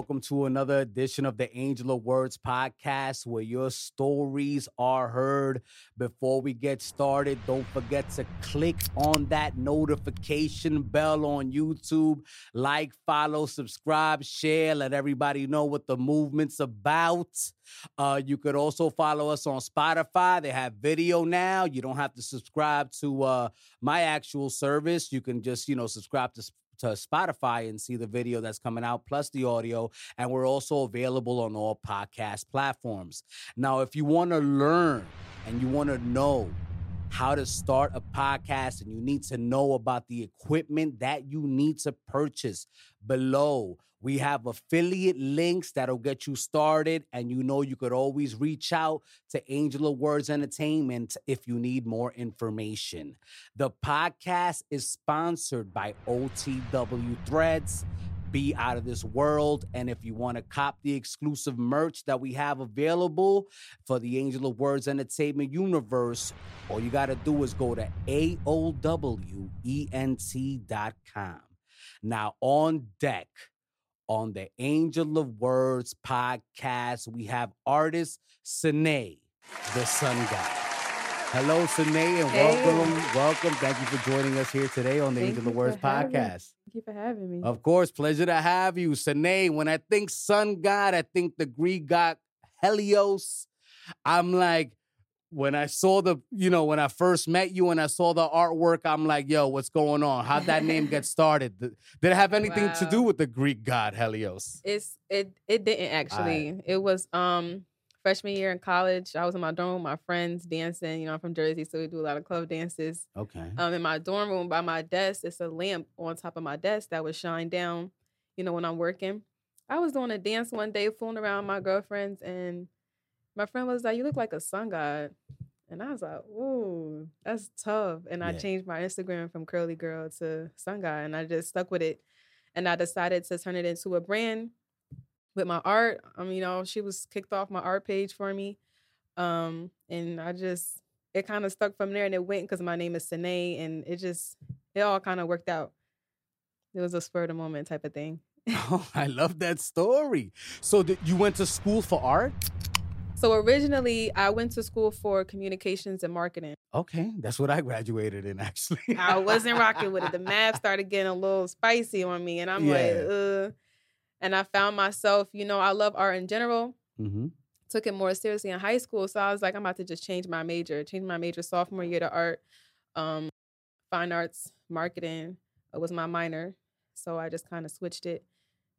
Welcome to another edition of the Angel of Words podcast where your stories are heard. Before we get started, don't forget to click on that notification bell on YouTube. Like, follow, subscribe, share, let everybody know what the movement's about. Uh, you could also follow us on Spotify. They have video now. You don't have to subscribe to uh, my actual service. You can just, you know, subscribe to to Spotify and see the video that's coming out plus the audio. And we're also available on all podcast platforms. Now, if you want to learn and you want to know how to start a podcast and you need to know about the equipment that you need to purchase below. We have affiliate links that'll get you started, and you know you could always reach out to Angel of Words Entertainment if you need more information. The podcast is sponsored by OTW Threads be out of this world. And if you want to cop the exclusive merch that we have available for the Angel of Words Entertainment universe, all you got to do is go to AOWENT.com. Now, on deck on the Angel of Words podcast, we have artist Sine, the Sun God. Hello, Sine, and Hey. welcome, welcome. Thank you for joining us here today on the Thank Angel of Words podcast. Thank you for having me. Of course, pleasure to have you, Sine. When I think sun god, I think the Greek god Helios. I'm like, when I saw the, you know, when I first met you and I saw the artwork, I'm like, yo, what's going on? How'd that name get started? Did it have anything to do with the Greek god Helios? It's it it didn't actually. It was um freshman year in college. I was in my dorm with my friends dancing. You know, I'm from Jersey, so we do a lot of club dances. Okay. Um, in my dorm room by my desk, it's a lamp on top of my desk that would shine down. You know, when I'm working. I was doing a dance one day, fooling around with my girlfriends, and my friend was like, "You look like a sun god." And I was like, "Ooh, that's tough." And I changed my Instagram from curly girl to sun god, and I just stuck with it. And I decided to turn it into a brand with my art. Um, you know, she was kicked off my art page for me, um, and I just it kind of stuck from there, and it went because my name is Sine, and it just it all kind of worked out. It was a spur of the moment type of thing. Oh, I love that story. So did, you went to school for art? So originally, I went to school for communications and marketing. Okay, that's what I graduated in actually. I wasn't rocking with it. The math started getting a little spicy on me, and I'm like, Yeah. uh. And I found myself, you know, I love art in general. hmm Took it more seriously in high school, so I was like, I'm about to just change my major. Change my major sophomore year to art, um, fine arts, marketing uh, was my minor. So I just kind of switched it,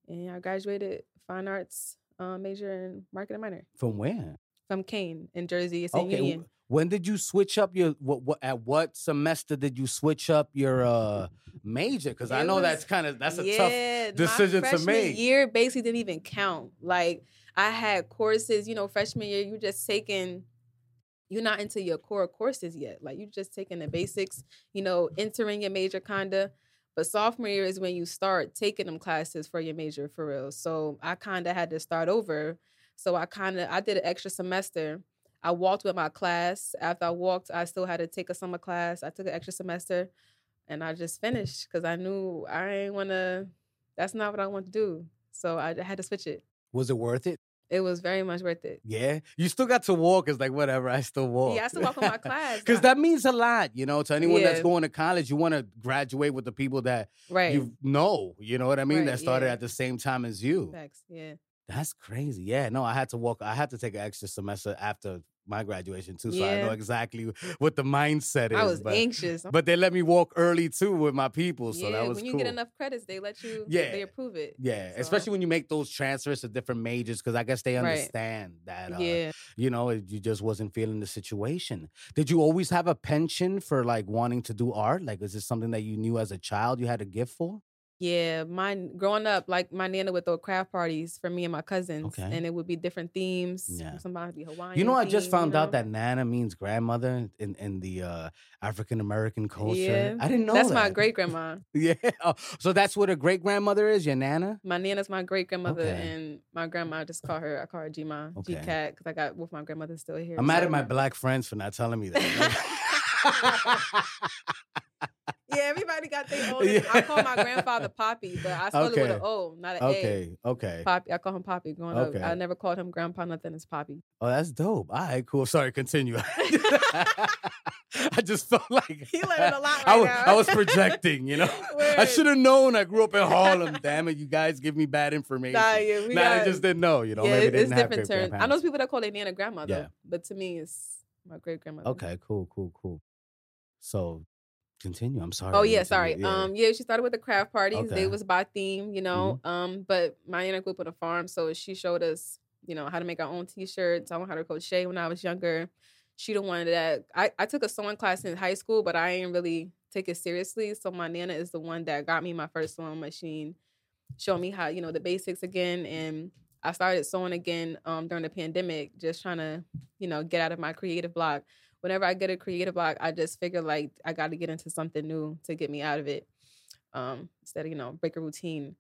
and I graduated fine arts uh, major in marketing minor From where? from Kean in Jersey. It's in Okay. Union. When did you switch up your what, what at what semester did you switch up your uh major? Because I know was- that's kind of that's a yeah, tough decision to freshman make. Year basically didn't even count. Like I had courses, you know, freshman year you just taking. You're not into your core courses yet. Like you just taking the basics, you know, entering your major kinda. But sophomore year is when you start taking them classes for your major for real. So I kind of had to start over. So I kind of I did an extra semester. I walked with my class. After I walked, I still had to take a summer class. I took an extra semester and I just finished because I knew I ain't want to. That's not what I want to do. So I had to switch it. Was it worth it? It was very much worth it. Yeah, you still got to walk. It's like whatever. I still walk. Yeah, I still walk with my class. because that means a lot. You know, to anyone that's going to college, you want to graduate with the people that Right. you know. You know what I mean? Right, that started yeah. at the same time as you. Facts. Yeah. That's crazy. Yeah, no, I had to walk. I had to take an extra semester after my graduation too, so I know exactly what the mindset is. I was but, anxious. but they let me walk early too with my people, so yeah, that was when you cool. get enough credits, they let you. Yeah. They approve it. yeah, So- especially when you make those transfers to different majors, because I guess they Right. understand that. Uh, yeah. you know, you just wasn't feeling the situation. Did you always have a penchant for like wanting to do art? Like, is this something that you knew as a child you had a gift for? Yeah, mine growing up, like my nana would throw craft parties for me and my cousins, Okay. and it would be different themes. Yeah. Somebody would be Hawaiian. You know, I just theme, found you out that Nana means grandmother in, in the uh, African American culture. Yeah. I didn't know That's that. my great grandma. Yeah. Oh, so that's what a great grandmother is, your Nana? My nana's my great grandmother, Okay. and my grandma I just call her. I call her G Ma, G Okay. Cat, because I got with my grandmother still here. I'm mad at my black friends for not telling me that. Yeah, everybody got their own. Yeah. I call my grandfather Poppy, but I spell okay. it with an O, not an okay. A. Okay, okay. Poppy. I call him Poppy growing okay. up. I never called him Grandpa. Nothing. It's Poppy. Oh, that's dope. All right, cool. Sorry, continue. I just felt like he learning a lot right I, now. I was projecting, you know. I should have known. I grew up in Harlem. Damn it, you guys give me bad information. Nah, yeah, nah, got, I just didn't know. You know, yeah, maybe it's different terms. I know people that call their nana grandmother, yeah. but to me, it's my great grandmother. Okay, cool, cool, cool. So continue. I'm sorry. Oh yeah, sorry. Yeah. Um, yeah, she started with the craft parties. Okay. They was by theme, you know. Mm-hmm. Um, but my aunt grew up on a farm, so she showed us, you know, how to make our own t-shirts. I learned how to crochet when I was younger. She the one that I, I took a sewing class in high school, but I ain't really take it seriously. So my nana is the one that got me my first sewing machine, showed me how, you know, the basics again. And I started sewing again um, during the pandemic, just trying to, you know, get out of my creative block whenever I get a creative block, I just figure like I got to get into something new to get me out of it. Um, instead of you know break a routine.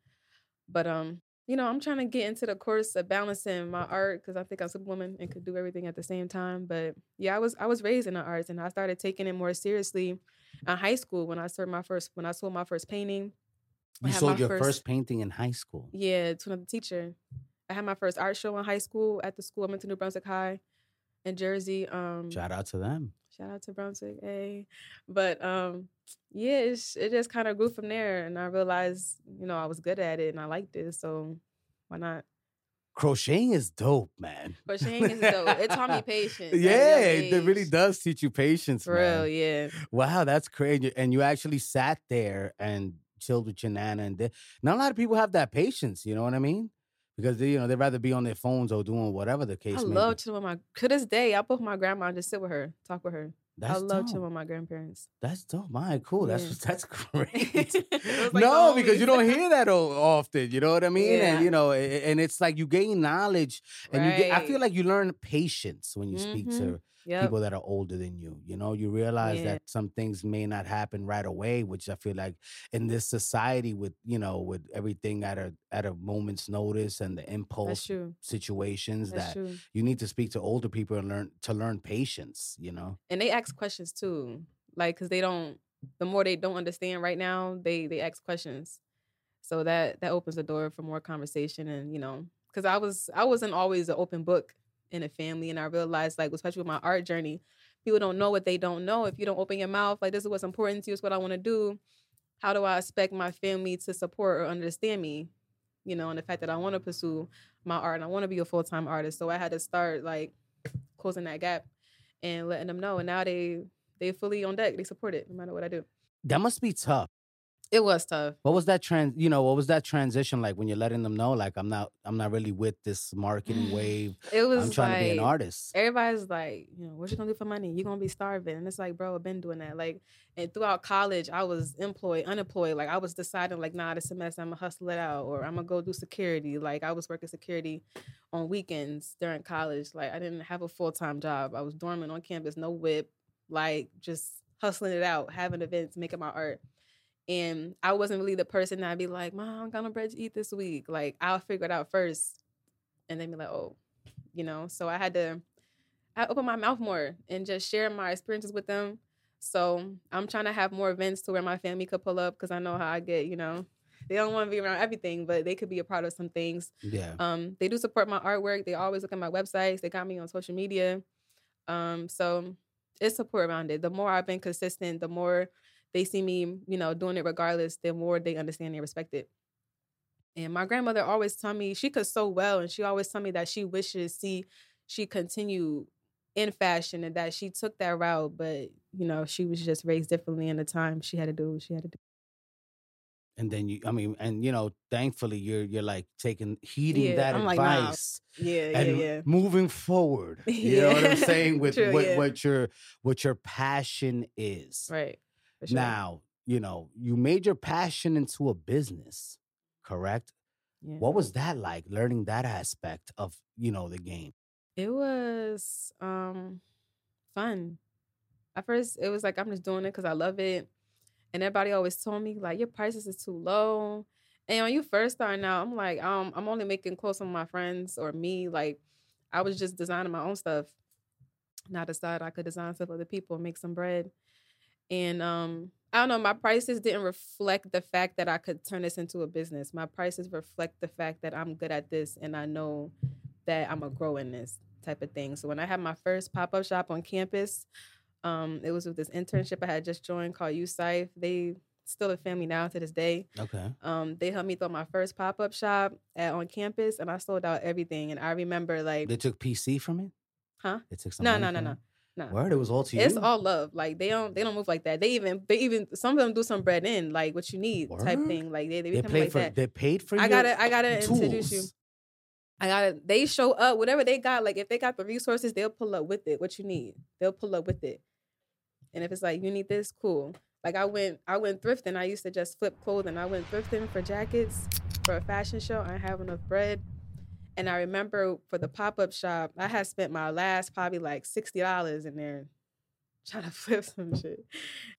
But um, you know, I'm trying to get into the course of balancing my art because I think I'm a woman and could do everything at the same time. But yeah, I was I was raised in the arts and I started taking it more seriously in high school when I started my first when I sold my first painting. You sold your first, first, painting in high school. Yeah, to another teacher. I had my first art show in high school at the school. I went to New Brunswick High in Jersey. Um, shout out to them. Shout out to Brunswick, hey. But um, yeah, it's, it just kind of grew from there, and I realized, you know, I was good at it and I liked it, so why not? Crocheting is dope, man. Crocheting is dope. It taught me patience. Yeah, it really does teach you patience. For man. real, yeah. Wow, that's crazy. And you actually sat there and chilled with your nana, and did. not a lot of people have that patience. You know what I mean? Because they, you know they'd rather be on their phones or doing whatever the case. I love chilling with my. To this day, I put my grandma and just sit with her, talk with her. That's I love dope. chilling with my grandparents. That's dope. My cool. Yeah. That's that's great. like no, because you don't hear that often. You know what I mean? Yeah. And you know, and it's like you gain knowledge, and right. you get. I feel like you learn patience when you mm-hmm. speak to yep. people that are older than you. You know, you realize yeah. that some things may not happen right away, which I feel like in this society with, you know, with everything at a at a moment's notice and the impulse situations That's that true. you need to speak to older people and learn to learn patience, you know. And they ask questions too. Like cuz they don't the more they don't understand right now, they they ask questions. So that that opens the door for more conversation and, you know, cuz I was I wasn't always an open book in a family. And I realized, like, especially with my art journey, people don't know what they don't know. If you don't open your mouth, like, this is what's important to you, it's what I want to do. How do I expect my family to support or understand me? You know, and the fact that I want to pursue my art and I want to be a full time artist. So I had to start like closing that gap and letting them know. And now they they fully on deck. They support it no matter what I do. That must be tough it was tough. What was that trans? You know, what was that transition like when you're letting them know, like I'm not, I'm not really with this marketing wave. It was. I'm trying like, to be an artist. Everybody's like, you know, what you gonna do for money? You're gonna be starving, and it's like, bro, I've been doing that. Like, and throughout college, I was employed, unemployed. Like, I was deciding, like, nah, this semester I'm gonna hustle it out, or I'm gonna go do security. Like, I was working security on weekends during college. Like, I didn't have a full time job. I was dormant on campus, no whip, like just hustling it out, having events, making my art and I wasn't really the person that'd be like, Mom, I'm gonna bread to eat this week. Like I'll figure it out first and then be like, oh, you know. So I had to I open my mouth more and just share my experiences with them. So I'm trying to have more events to where my family could pull up because I know how I get, you know. They don't want to be around everything, but they could be a part of some things. Yeah. Um, they do support my artwork. They always look at my websites. They got me on social media. Um, so it's support around it. The more I've been consistent, the more they see me, you know, doing it regardless, the more they understand and respect it. And my grandmother always tell me she could sew well, and she always tell me that she wishes see she continue in fashion and that she took that route, but you know, she was just raised differently in the time. She had to do what she had to do. And then you, I mean, and you know, thankfully you're you're like taking heeding yeah, that I'm advice, like, nah. yeah, and yeah, yeah, moving forward. You yeah. know what I'm saying with True, what, what your what your passion is, right? Sure. Now, you know, you made your passion into a business, correct? Yeah. What was that like learning that aspect of, you know, the game? It was um fun. At first, it was like I'm just doing it because I love it. And everybody always told me, like, your prices is too low. And when you first starting out, I'm like, um, I'm only making clothes with my friends or me. Like, I was just designing my own stuff. And I decided I could design stuff for other people and make some bread. And um, I don't know. My prices didn't reflect the fact that I could turn this into a business. My prices reflect the fact that I'm good at this and I know that I'm gonna grow in this type of thing. So when I had my first pop up shop on campus, um, it was with this internship I had just joined called USIFE. They still a family now to this day. Okay. Um, they helped me throw my first pop up shop at, on campus, and I sold out everything. And I remember like, They took PC from it? huh? They took some No, no, no, no, no. Word, it was all to you. It's all love. Like they don't they don't move like that. They even they even some of them do some bread in like what you need type thing. Like they they, they paid like for that. they paid for I gotta I gotta introduce you. I gotta they show up whatever they got. Like if they got the resources, they'll pull up with it. What you need, they'll pull up with it. And if it's like you need this, cool. Like I went I went thrifting. I used to just flip clothing. I went thrifting for jackets for a fashion show. I didn't have enough bread. And I remember for the pop up shop, I had spent my last probably like sixty dollars in there trying to flip some shit.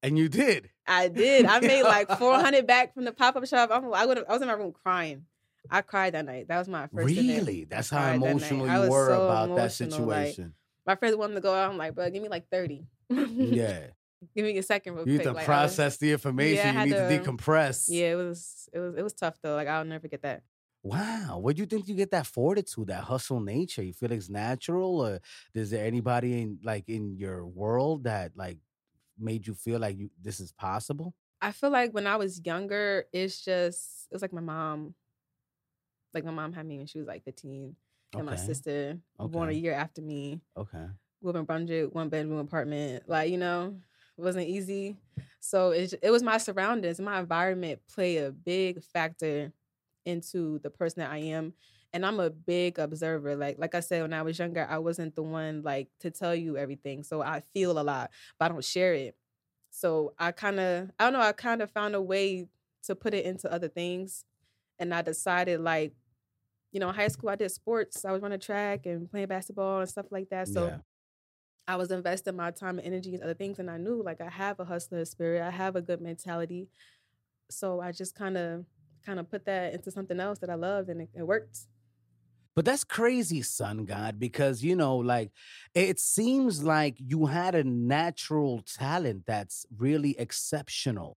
And you did. I did. I made like four hundred back from the pop up shop. I'm, I. I was in my room crying. I cried that night. That was my first. event. Really? That's how that emotional I you were so about that emotional, like, situation. My friends wanted to go out. I'm like, bro, give me like thirty. yeah. give me a second real You need to Like, I was- process the information. Yeah, you need to, to- decompress. yeah, it was. It was. It was tough though. Like I'll never get that. Wow. Where do you think you get that fortitude, that hustle nature? You feel like it's natural, or is there anybody in like in your world that like made you feel like you this is possible? I feel like when I was younger, it's just it was like my mom. Like my mom had me when she was like 15, and my Okay. sister born a year after me. Okay. live in Brunswick, one bedroom apartment. Like, you know, it wasn't easy. So it, it was my surroundings, my environment play a big factor into the person that I am. And I'm a big observer. Like, like I said, when I was younger, I wasn't the one like to tell you everything. So I feel a lot, but I don't share it. So I kind of, I don't know, I kind of found a way to put it into other things. And I decided like, you know, in high school I did sports. I was running track and playing basketball and stuff like that. So yeah. I was investing my time and energy in other things, and I knew like I have a hustler spirit, I have a good mentality. So I just kind of, kind of put that into something else that I loved, and it, it worked. But that's crazy, Sun God, because you know, like it seems like you had a natural talent that's really exceptional,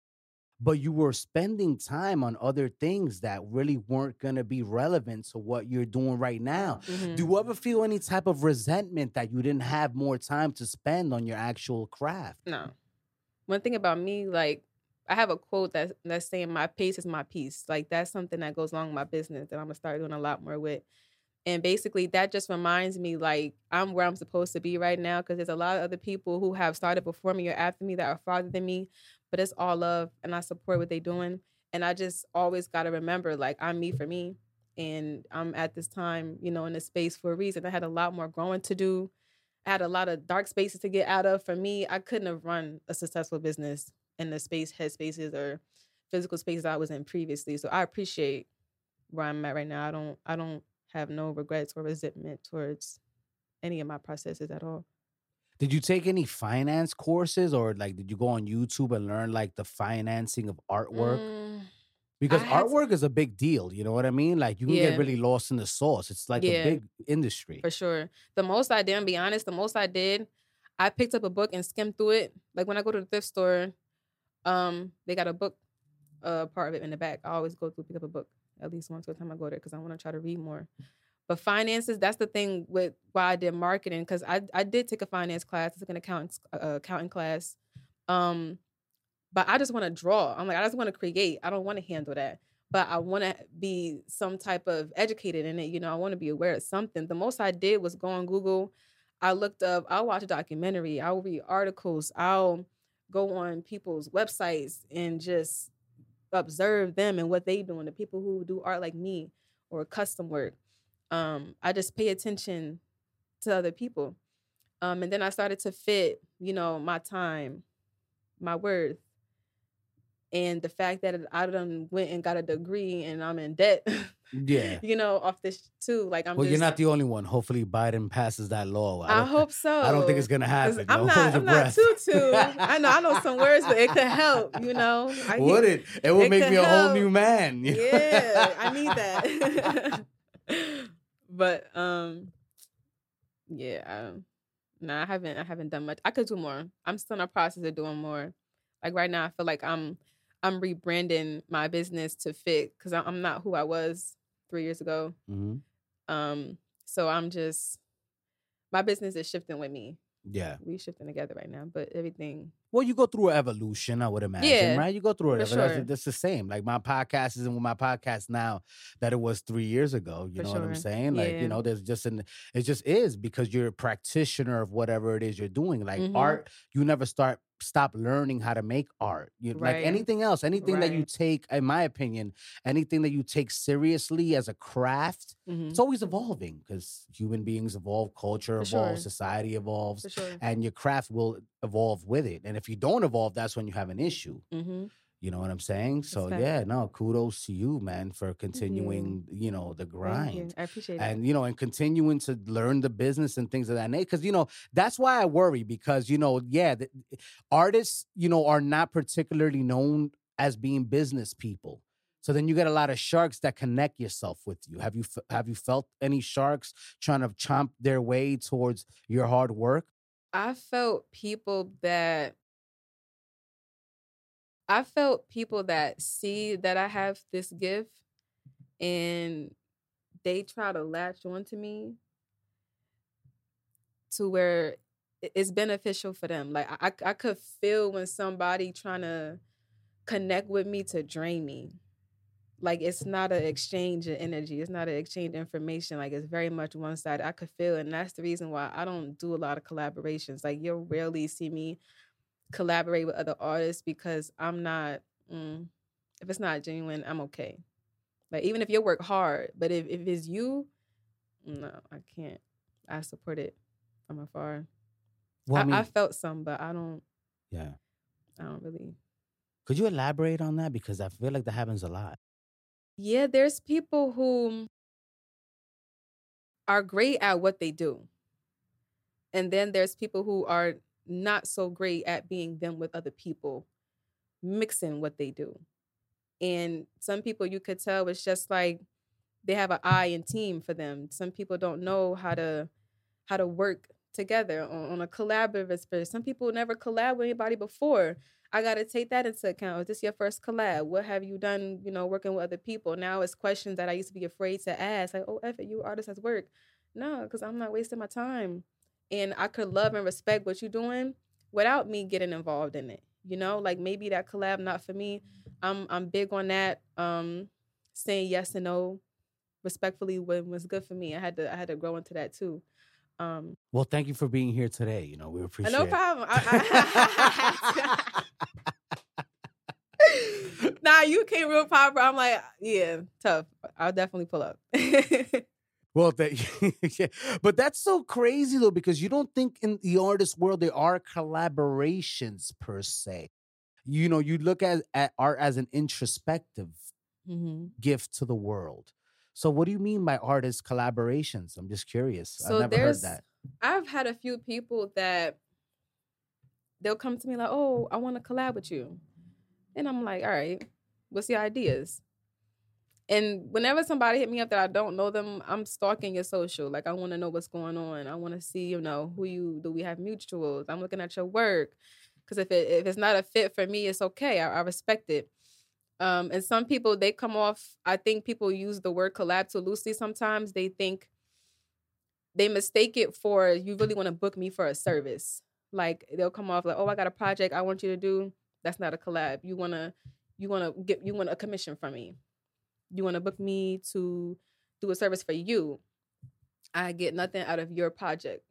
but you were spending time on other things that really weren't gonna be relevant to what you're doing right now. Mhm. Do you ever feel any type of resentment that you didn't have more time to spend on your actual craft? No, one thing about me, like I have a quote that that's saying my pace is my peace. Like that's something that goes along with my business that I'm gonna start doing a lot more with. And basically, that just reminds me like I'm where I'm supposed to be right now because there's a lot of other people who have started before me or after me that are farther than me, but it's all love and I support what they're doing. And I just always got to remember like I'm me for me. And I'm at this time, you know, in this space for a reason. I had a lot more growing to do. I had a lot of dark spaces to get out of. For me, I couldn't have run a successful business in the space, head spaces, or physical spaces I was in previously. So I appreciate where I'm at right now. I don't, I don't have no regrets or resentment towards any of my processes at all. Did you take any finance courses or like did you go on YouTube and learn like the financing of artwork? Mm, Because had to- artwork is a big deal, you know what I mean? Like you can Yeah. get really lost in the sauce. It's like a big industry. for sure. The most I did, and be honest, the most I did, I picked up a book and skimmed through it. Like when I go to the thrift store, um, they got a book, uh, part of it in the back. I always go through pick up a book at least once a time I go there because I want to try to read more. But finances, that's the thing with why I did marketing because I I did take a finance class, I took an accounting uh, accounting class, um, but I just want to draw. I'm like I just want to create. I don't want to handle that but I want to be some type of educated in it. You know, I want to be aware of something. The most I did was go on Google. I looked up, I'll watch a documentary, I'll read articles, I'll go on people's websites and just observe them and what they doing, the people who do art like me or custom work. Um, I just pay attention to other people. Um, and then I started to fit, you know, my time, my worth, and the fact that I done went and got a degree and I'm in debt, Yeah. you know, off this too. Like I'm well, just, you're not the only one. Hopefully Biden passes that law. I, don't- hope so. I don't think it's gonna happen. I'm. Hold not. I'm not breath. tutu. I know. I know some words, but it could help. You know. I Would it? It would it make me a whole new man. Yeah, I need that. but um, yeah. Um, no, I haven't. I haven't done much. I could do more. I'm still in the process of doing more. Like right now, I feel like I'm I'm rebranding my business to fit because I'm not who I was three years ago. hmm Um, so I'm just my business is shifting with me. Yeah. We shifting together right now, but everything. Well, you go through an evolution, I would imagine, Yeah, right? You go through it. That's, sure. the same. Like my podcast isn't with my podcast now that it was three years ago. You For know what I'm saying? Like, Yeah. you know, there's just an it just is because you're a practitioner of whatever it is you're doing. Like Mhm. art, you never start stop learning how to make art. You like anything else, anything that you take, in my opinion, anything that you take seriously as a craft, Mhm, it's always evolving because human beings evolve, culture For evolves, sure. society evolves sure. and your craft will evolve with it. And if you don't evolve, that's when you have an issue. hmm You know what I'm saying? So yeah, no, kudos to you, man, for mm-hmm. continuing, you know, the grind. I appreciate it. And you know, and continuing to learn the business and things of that nature. Because you know, that's why I worry. Because you know, yeah, the, artists, you know, are not particularly known as being business people. So then you get a lot of sharks that connect yourself with you. Have you f- have you felt any sharks trying to chomp their way towards your hard work? I felt people that I felt people that see that I have this gift and they try to latch onto me to where it's beneficial for them. Like I, I could feel when somebody trying to connect with me to drain me. Like it's not an exchange of energy. It's not an exchange of information. Like it's very much one side. I could feel, and that's the reason why I don't do a lot of collaborations. Like you'll rarely see me collaborate with other artists because I'm not. Mm, if it's not genuine, I'm okay. Like even if you work hard, but if if it's you, no, I can't. I support it from afar. Well, I, I mean, I felt some, but I don't. yeah. I don't really. Could you elaborate on that? Because I feel like that happens a lot. Yeah, there's people who are great at what they do. And then there's people who are not so great at being them with other people, mixing what they do. And some people you could tell it's just like they have an eye and team for them. Some people don't know how to how to work together on, on a collaborative aspect. Some people never collab with anybody before. I got to take that into account. Is this your first collab? What have you done, you know, working with other people? Now it's questions that I used to be afraid to ask. Like, oh, F it, you artist has work. No, because I'm not wasting my time. And I could love and respect what you're doing without me getting involved in it. You know, like maybe that collab not for me. I'm I'm big on that. Um, saying yes and no respectfully when was good for me. I had to I had to grow into that too. Um, Well, thank you for being here today. You know, we appreciate it. no problem. I, I, nah, you came real proper. I'm like, yeah, tough. I'll definitely pull up. Well, that, yeah. but that's so crazy though, because you don't think in the artist world there are collaborations per se. You know, you look at, at art as an introspective mm-hmm. gift to the world. So, what do you mean by artist collaborations? I'm just curious. So I've never there's, heard that. I've had a few people that they'll come to me like, "Oh, I want to collab with you," and I'm like, "All right, what's your ideas?" And whenever somebody hit me up that I don't know them, I'm stalking your social. Like I want to know what's going on. I want to see, you know, who you do we have mutuals. I'm looking at your work because if it if it's not a fit for me, it's okay. I, I respect it. Um, and some people they come off. I think people use the word collab too loosely. Sometimes they think they mistake it for you really want to book me for a service. Like they'll come off like, oh, I got a project I want you to do. That's not a collab. You wanna you wanna get you want a commission from me. You want to book me to do a service for you. I get nothing out of your project.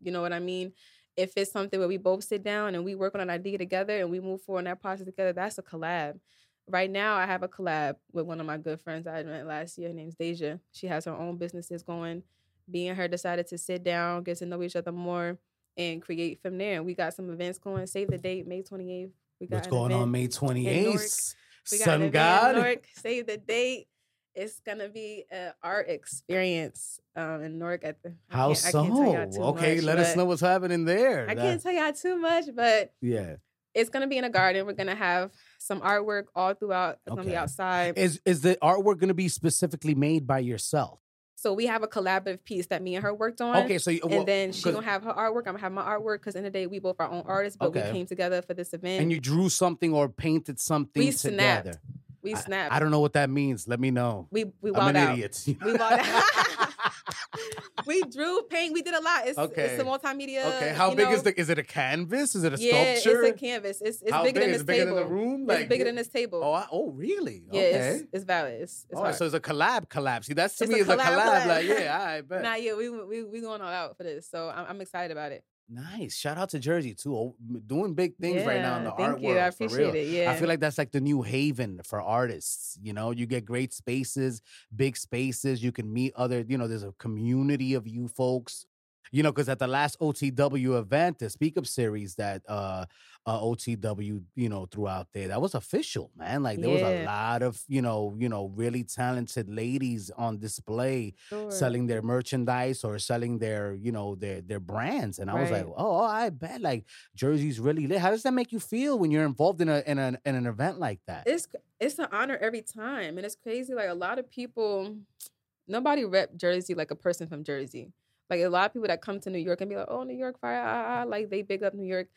You know what I mean? If it's something where we both sit down and we work on an idea together and we move forward in that process together, that's a collab. Right now, I have a collab with one of my good friends I met last year. Her name's Deja. She has her own businesses going. Me and her decided to sit down, get to know each other more, and create from there. And we got some events going. Save the date, May 28th. We got What's going event. on May 28th? We got Sun God. Newark. Save the date. It's gonna be an art experience um, in Newark at the. I How can't- I so? can't tell y'all too Okay, much, let us know what's happening there. I That- can't tell y'all too much, but yeah. it's gonna be in a garden. We're gonna have some artwork all throughout. It's gonna be outside. Is is the artwork going to be specifically made by yourself? So we have a collaborative piece that me and her worked on. Okay, so you, well, and then she gonna have her artwork. I'm gonna have my artwork because in the day we both our own artists, but Okay. we came together for this event. and you drew something or painted something we snapped. together. We I- snapped. I, don't know what that means. Let me know. we we I'm an out. idiot. We out. we drew paint. We did a lot. It's Okay. it's a multimedia. okay, how big know, is the? Is it a canvas? Is it a Yeah, sculpture? it's a canvas. It's it's How bigger big? than Is this it bigger table. than the room? it's bigger than this table. Oh, I, oh, really? yeah, okay. it's, it's valid. It's, it's so it's a collab, collab. See, that's to It's me a is a collab, collab. collab. Like, yeah, I bet. Nah, yeah, we we we going all out for this, so I'm, I'm excited about it. Nice. Shout out to Jersey too. Oh, Doing big things right now in Yeah, the thank art you. world. I for appreciate real. it. Yeah, I feel like that's like the new haven for artists. You know, you get great spaces, big spaces. You can meet other, you know, there's a community of you folks. You know, because at the last OTW event, the Speak Up series that uh, uh OTW, you know, threw out there, that was official, man. Like there was a lot of, you know, you know, really talented ladies on display Sure. selling their merchandise or selling their you know their their brands and i was like oh, i bet like jersey's really lit how does that make you feel when you're involved in a in, a, in an event like that it's it's an honor every time, and it's crazy. Like a lot of people, nobody rep Jersey like a person from Jersey. Like a lot of people that come to New York and be like, "Oh, New York fire!" ah, ah," Like they big up New York,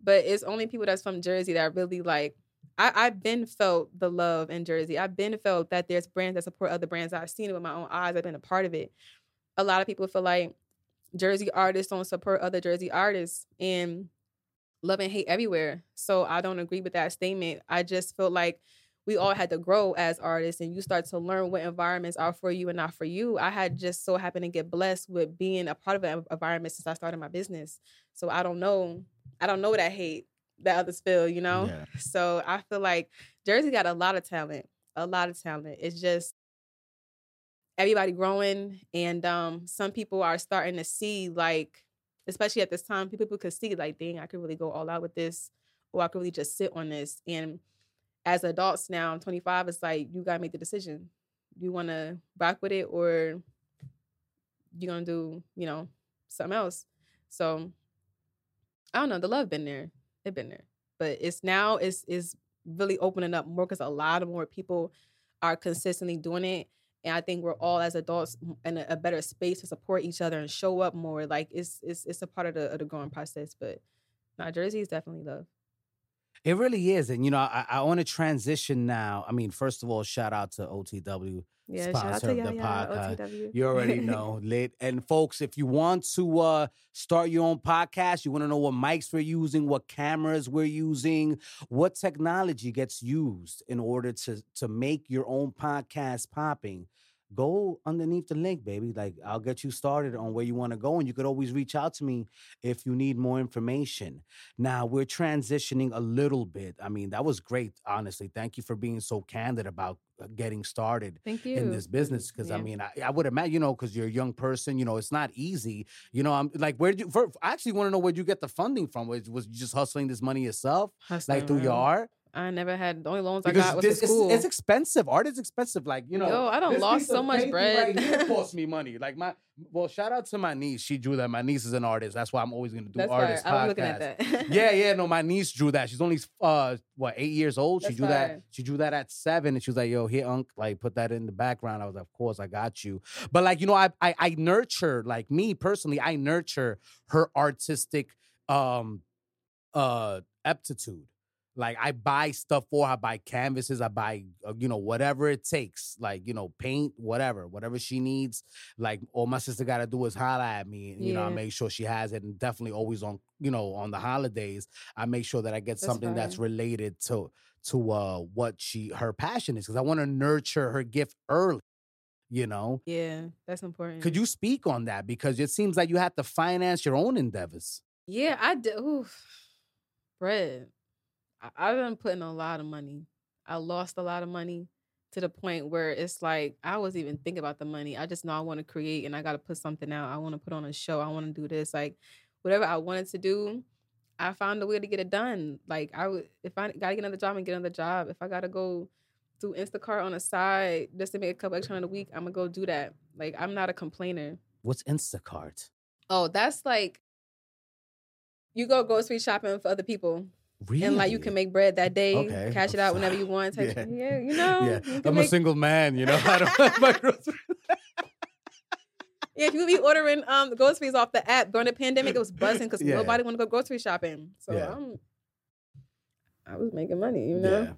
but it's only people that's from Jersey that really like. I, I've been felt the love in Jersey. I've been felt that there's brands that support other brands. I've seen it with my own eyes. I've been a part of it. A lot of people feel like Jersey artists don't support other Jersey artists, and love and hate everywhere. So I don't agree with that statement. I just feel like we all had to grow as artists and you start to learn what environments are for you and not for you. I had just so happened to get blessed with being a part of an environment since I started my business. So I don't know. I don't know that hate that others feel, you know? Yeah. So I feel like Jersey got a lot of talent, a lot of talent. It's just everybody growing and um some people are starting to see like especially at this time people could see like dang i could really go all out with this or i could really just sit on this and as adults now i'm 25 it's like you gotta make the decision you want to rock with it or you're gonna do you know something else so i don't know the love been there it been there but it's now it's is really opening up more because a lot of more people are consistently doing it and I think we're all as adults in a, a better space to support each other and show up more. Like it's it's it's a part of the of the growing process. But nah, Jersey is definitely love. It really is and you know i, I want to transition now i mean first of all shout out to otw Yeah, Sponsor shout out to of the podcast. OTW. You already know, lit. And folks, if you want to uh start your own podcast, you want to know what mics we're using, what cameras we're using, what technology gets used in order to to make your own podcast popping. Go underneath the link, baby. Like I'll get you started on where you want to go, and you could always reach out to me if you need more information. Now we're transitioning a little bit. I mean, that was great, honestly. Thank you for being so candid about uh, getting started Thank you. in this business because I mean I, I would imagine you know because you're a young person you know it's not easy you know I'm like where did you for, I actually want to know where'd you get the funding from was, was you just hustling this money yourself Hustling, like through your art I never had the only loans I got was this, for it's, school. it's expensive art is expensive like you know Yo, I don't lost so much bread. right here cost me money like my well shout out to my niece she drew that my niece is an artist that's why I'm always gonna do That's artist I was looking at that. yeah, yeah. No, my niece drew that. She's only uh what eight years old. She That's drew that. She drew that at seven, and she was like, "Yo, here, Unc, like put that in the background." I was like, "Of course, I got you." But like you know, I I, I nurture like me personally. I nurture her artistic um uh aptitude. Like I buy stuff for her. I buy canvases. I buy uh, you know whatever it takes. Like you know paint, whatever, whatever she needs. Like all my sister got to do is holler at me. And, you know, I Yeah. make sure she has it, and definitely always on you know on the holidays. I make sure that I get That's something that's related to to uh what she her passion is because I want to nurture her gift early. You know, yeah, that's important. could you speak on that because it seems like you have to finance your own endeavors. Yeah, I do. Oof. Bread. I've been putting a lot of money. I lost a lot of money to the point where it's like I was even thinking about the money. I just know I want to create and I got to put something out. I want to put on a show. I want to do this. Like whatever I wanted to do, I found a way to get it done. Like I would, if I gotta get another job and get another job. If I gotta go do Instacart on the side just to make a couple extra in a week, I'm gonna go do that. Like I'm not a complainer. What's Instacart? Oh, that's like you go grocery shopping for other people. Really? And like you can make bread that day, Okay. cash it out whenever you want. Yeah. yeah. you know. Yeah, you I'm a single man. You know, I don't have my groceries. Yeah, if you be ordering um groceries off the app during the pandemic, it was buzzing because Yeah. nobody want to go grocery shopping. So Yeah. um, I was making money, you know. Yeah.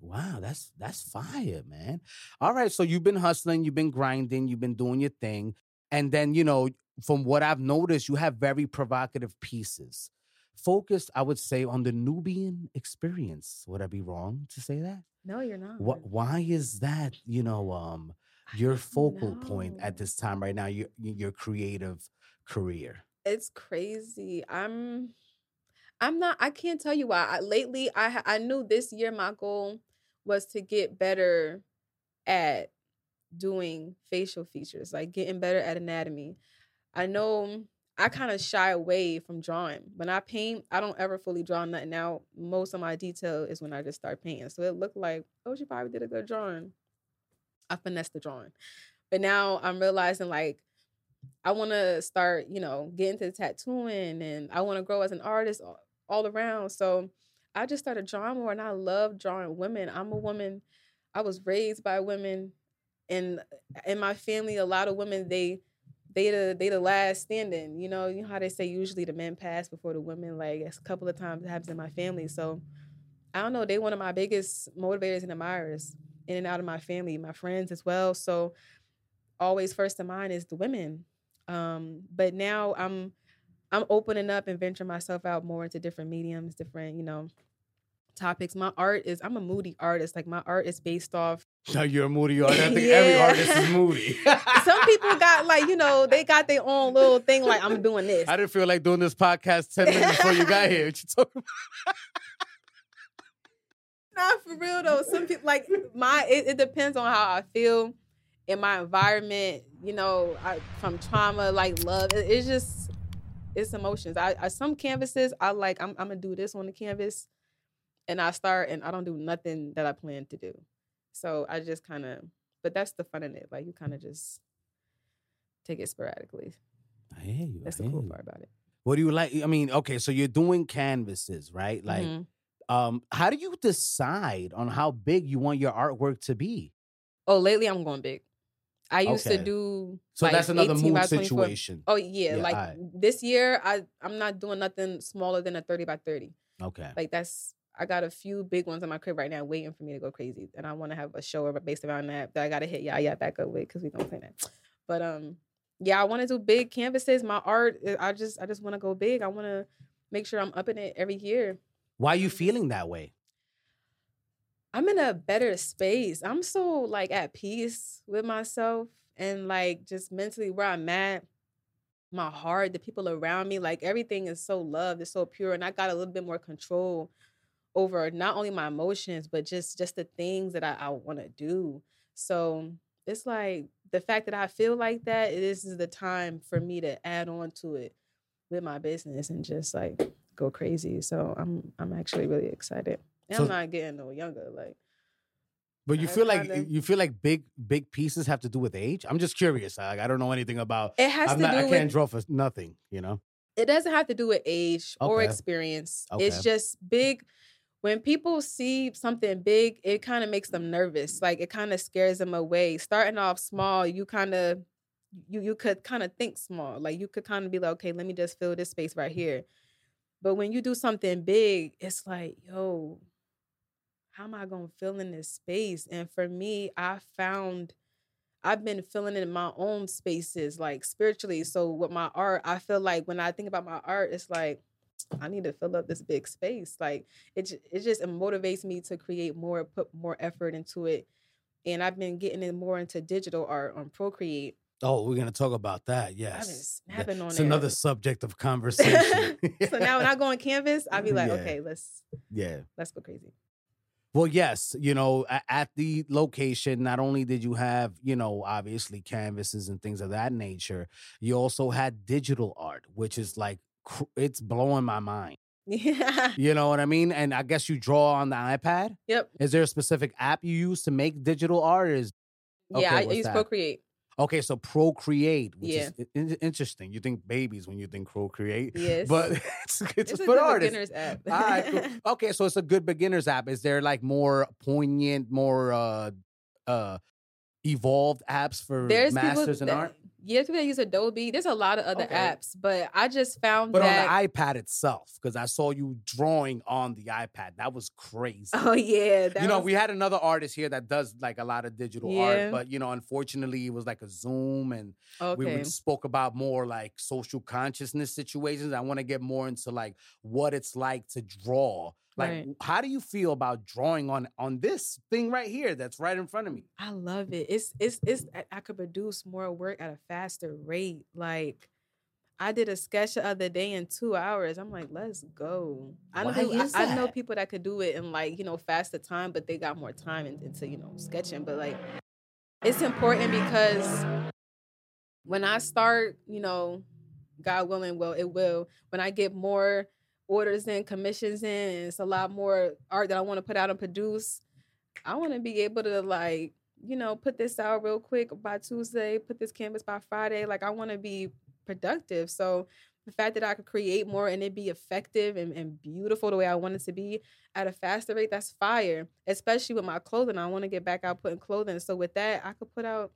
Wow, that's that's fire, man. All right, so you've been hustling, you've been grinding, you've been doing your thing, and then you know, from what I've noticed, you have very provocative pieces. Focused, I would say, on the Nubian experience. Would I be wrong to say that? No, you're not. What? Why is that? You know, um, your focal point at this time right now, your your creative career. It's crazy. I'm I'm not I can't tell you why. I, lately I I knew this year my goal was to get better at doing facial features, like getting better at anatomy. I know I kind of shy away from drawing. When I paint, I don't ever fully draw nothing out. Most of my detail is when I just start painting. So it looked like, oh, she probably did a good drawing. I finessed the drawing. But now I'm realizing like I want to start, you know, get into tattooing and I want to grow as an artist all, all around. So I just started drawing more and I love drawing women. I'm a woman. I was raised by women and uh, in my family a lot of women they they the they the last standing. You know, you know how they say usually the men pass before the women like a couple of times it happens in my family. So I don't know, they one of my biggest motivators and admirers in and out of my family, my friends as well. So always first in mind is the women. Um, but now I'm I'm opening up and venturing myself out more into different mediums, different, you know, topics. My art is I'm a moody artist. Like my art is based off No, you're a moody artist. I think every artist is moody. some people got like, you know, they got their own little thing, like I'm doing this. I didn't feel like doing this podcast 10 minutes before you got here. What you talking about? Not for real though. Some people like my it, it depends on how I feel in my environment, you know, I, from trauma, like love. It- it's just it's emotions. I, I some canvases I like I'm I'm gonna do this on the canvas and I start and I don't do nothing that I plan to do. So I just kind of but that's the fun in it. Like you kind of just take it sporadically. I hear you. That's I the cool you. part about it. What do you like? I mean, okay, so you're doing canvases, right? Like, Mhm. um, how do you decide on how big you want your artwork to be? Oh, lately I'm going big. I used Okay. to do So like, that's another 18 mood by 24. situation. Oh yeah, Yeah, like alright. this year I I'm not doing nothing smaller than a 30 by 30. Okay. Like that's I got a few big ones in my crib right now waiting for me to go crazy. And I want to have a show based around that that I gotta hit yeah yeah back up with because we don't play that. But um yeah, I want to do big canvases. My art, uh, I just I just want to go big. I want to make sure I'm up in it every year. Why are you feeling that way? I'm in a better space. I'm so like at peace with myself and like just mentally where I'm at. My heart, the people around me, like everything is so loved, it's so pure, and I got a little bit more control over not only my emotions but just just the things that I, I want to do. So it's like the fact that I feel like that. This is the time for me to add on to it with my business and just like go crazy. So I'm I'm actually really excited. And So- I'm not getting no younger. Like But you I feel like kinda- you feel like big big pieces have to do with age. I'm just curious. Like I don't know anything about. it has I'm to not. do I with can't draw for nothing. You know. it doesn't have to do with age or experience. Okay. It's just big. When people see something big, it kind of makes them nervous. Like it kind of scares them away. Starting off small, you kind of you you could kind of think small. Like you could kind of be like, okay, let me just fill this space right here. But when you do something big, it's like, yo, how am I gonna fill in this space? And for me, I found I've been filling in my own spaces, like spiritually. So with my art, I feel like when I think about my art, it's like I need to fill up this big space. Like it, it just it motivates me to create more, put more effort into it. And I've been getting in more into digital art on Procreate. Oh, we're gonna talk about that. Yes. Yeah. on It's there. another subject of conversation. so now when I go on Canvas, I'll be like, Yeah. okay, let's yeah. let's go crazy. Well, yes, you know, at the location, not only did you have, you know, obviously canvases and things of that nature, you also had digital art, which is like, it's blowing my mind. Yeah. You know what I mean? And I guess you draw on the iPad. Yep. Is there a specific app you use to make digital art? Is Yeah, Okay, I, I use that? Procreate. okay, so Procreate, which Yeah. is in- interesting. You think babies when you think Procreate, Yes. but it's, it's, it's a good artists. beginner's app. All right, cool. Okay, so it's a good beginners app. Is there like more poignant, more uh uh evolved apps for there's masters in that- art? Yeah, people that use Adobe. There's a lot of other Okay. apps, but I just found But that. on the iPad itself, because I saw you drawing on the iPad. That was crazy. oh yeah, that you know, was- we had another artist here that does like a lot of digital Yeah. art, but you know, unfortunately, it was like a Zoom, and okay. we spoke about more like social consciousness situations. I want to get more into like what it's like to draw. Like, Right. how do you feel about drawing on on this thing right here that's right in front of me? I love it. It's it's it's I- could produce more work at a faster rate. Like I did a sketch the other day in two hours. I'm like, let's go. I know Why people- I- I, know that? people that could do it in like, you know, faster time, but they got more time in- into, you know, sketching. But like it's important because when I start, you know, God willing, well, it will. When I get more orders in, commissions in, and it's a lot more art that I want to put out and produce, I want to be able to like, you know, put this out real quick by Tuesday, put this canvas by Friday. Like I want to be productive. So the fact that I could create more and it be effective and, and beautiful the way I want it to be at a faster rate, that's fire. Especially with my clothing. I want to get back out putting clothing. So with that, I could put out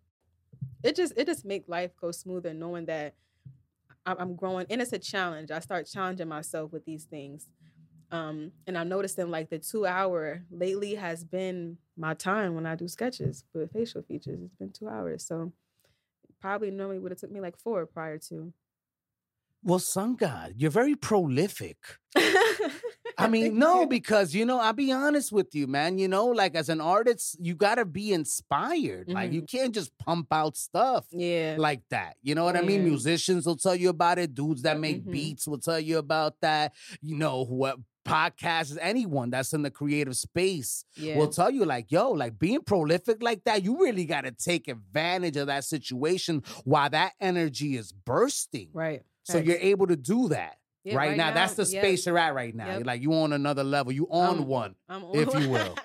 it just it just make life go smoother knowing that I'm I'm growing and it's a challenge. I start challenging myself with these things. Um, and I'm noticing like the two hour lately has been my time when I do sketches with facial features. It's been two hours. So probably normally would have took me like four prior to. Well, Sun God, you're very prolific. I mean, no, because you know, I'll be honest with you, man. You know, like as an artist, you gotta be inspired. Like you can't just pump out stuff yeah. like that. You know what I mean? Musicians will tell you about it. Dudes that make Mhm. beats will tell you about that. You know, what podcasts, anyone that's in the creative space yeah. will tell you, like, yo, like being prolific like that, you really gotta take advantage of that situation while that energy is bursting. right. So you're able to do that. Yeah, right, now, that's the yep, space you're at right now. Yep. You're like you on another level. You on Um, one, I'm on if you will.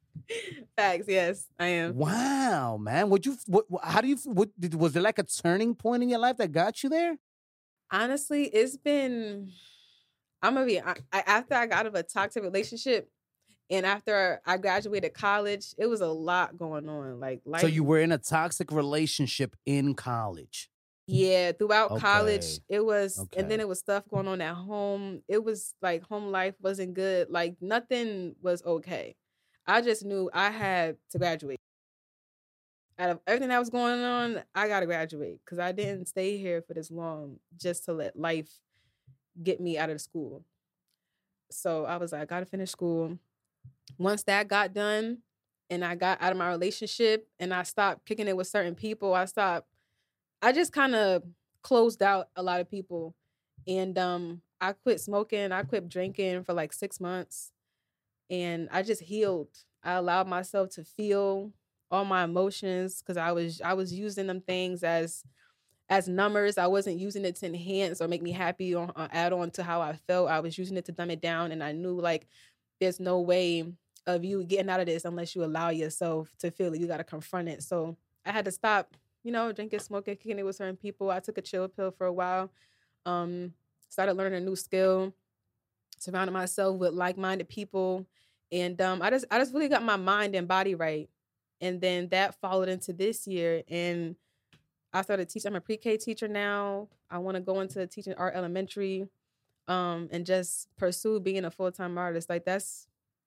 Facts, yes, I am. Wow, man. Would you? What? How do you? What did? Was there like a turning point in your life that got you there? honestly, it's been. I'm gonna be I, I, after I got out of a toxic relationship, and after I graduated college, it was a lot going on. Like, life, So you were in a toxic relationship in college. Yeah, throughout college, it was, Okay. and then it was stuff going on at home. It was like home life wasn't good. Like nothing was okay. I just knew I had to graduate. Out of everything that was going on, I gotta graduate because I didn't stay here for this long just to let life get me out of the school. So I was like, I gotta finish school. Once that got done and I got out of my relationship and I stopped kicking it with certain people, I stopped, I just kind of closed out a lot of people. And um, I quit smoking, I quit drinking for like six months. And I just healed. I allowed myself to feel all my emotions because I was I was using them things as as numbers. I wasn't using it to enhance or make me happy or, or add on to how I felt. I was using it to dumb it down, and I knew like there's no way of you getting out of this unless you allow yourself to feel it. You got to confront it. So I had to stop, you know, drinking, smoking, kicking it with certain people. I took a chill pill for a while. Um, started learning a new skill. Surrounded myself with like-minded people, and um, I just I just really got my mind and body right. And then that followed into this year, and I started teaching. I'm a pre-K teacher now. I want to go into teaching art elementary, um, and just pursue being a full-time artist. Like that's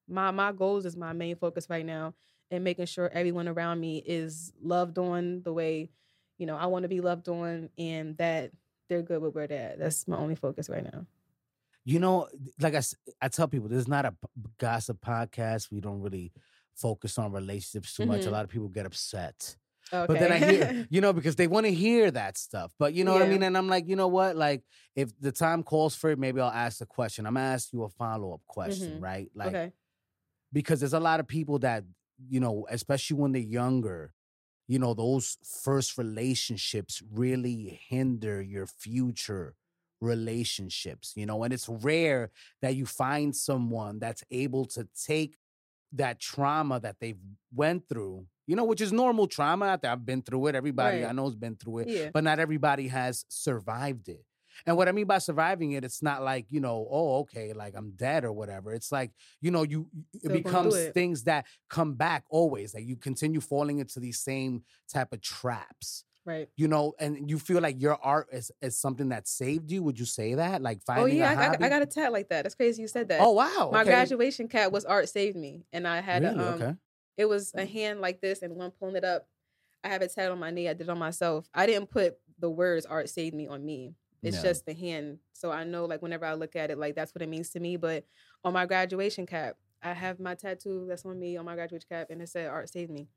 my my goals is my main focus right now, and making sure everyone around me is loved on the way, you know, I want to be loved on, and that they're good with where they're at. That's my only focus right now. You know, like I, I tell people, this is not a gossip podcast. We don't really focus on relationships too much. A Mhm. lot of people get upset. Okay. But then I hear, you know, because they want to hear that stuff. But you know what I mean? And I'm like, you know what? Like, if the time calls for it, maybe I'll ask a question. I'm gonna ask you a follow up question, Mhm. right? Like, okay. because there's a lot of people that, you know, especially when they're younger, you know, those first relationships really hinder your future relationships, you know, and it's rare that you find someone that's able to take that trauma that they've went through, you know, which is normal trauma. I've been through it. Everybody I know has been through it, Yeah. but not everybody has survived it. And what I mean by surviving it, it's not like, you know, oh, okay, like I'm dead or whatever. It's like, you know, you it Still becomes it. things that come back always. Like you continue falling into these same type of traps. Right. You know, and you feel like your art is, is something that saved you. Would you say that? Like Oh yeah, a I, got-? I got a tat like that. That's crazy you said that. Oh wow. My okay. graduation cat was art saved me, and I had Really? a, um, okay. it was a hand like this and one pulling it up. I have a tat on my knee. I did it on myself. I didn't put the words "art saved me" on me. It's Yeah. just the hand, so I know like whenever I look at it, like that's what it means to me. But on my graduation cap, I have my tattoo that's on me on my graduation cap, and it said "art saved me."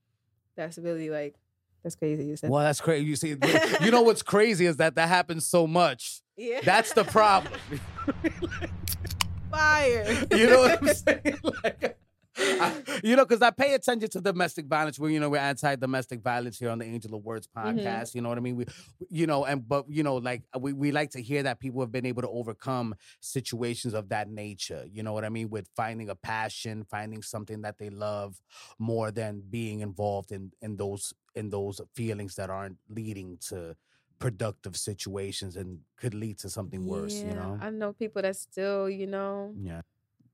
That's really like that's crazy. You said Well, that's crazy. You see, you know what's crazy is that that happens so much. yeah. That's the problem. fire. you know what I'm saying? Like, I- you know, because I pay attention to domestic violence. Where you know we're anti-domestic violence here on the Angel of Words Mm-hmm. podcast. You know what I mean? We, you know, and but you know, like we we like to hear that people have been able to overcome situations of that nature. You know what I mean? With finding a passion, finding something that they love more than being involved in in those in those feelings that aren't leading to productive situations and could lead to something worse. You know? I know people that still, you know, Yeah.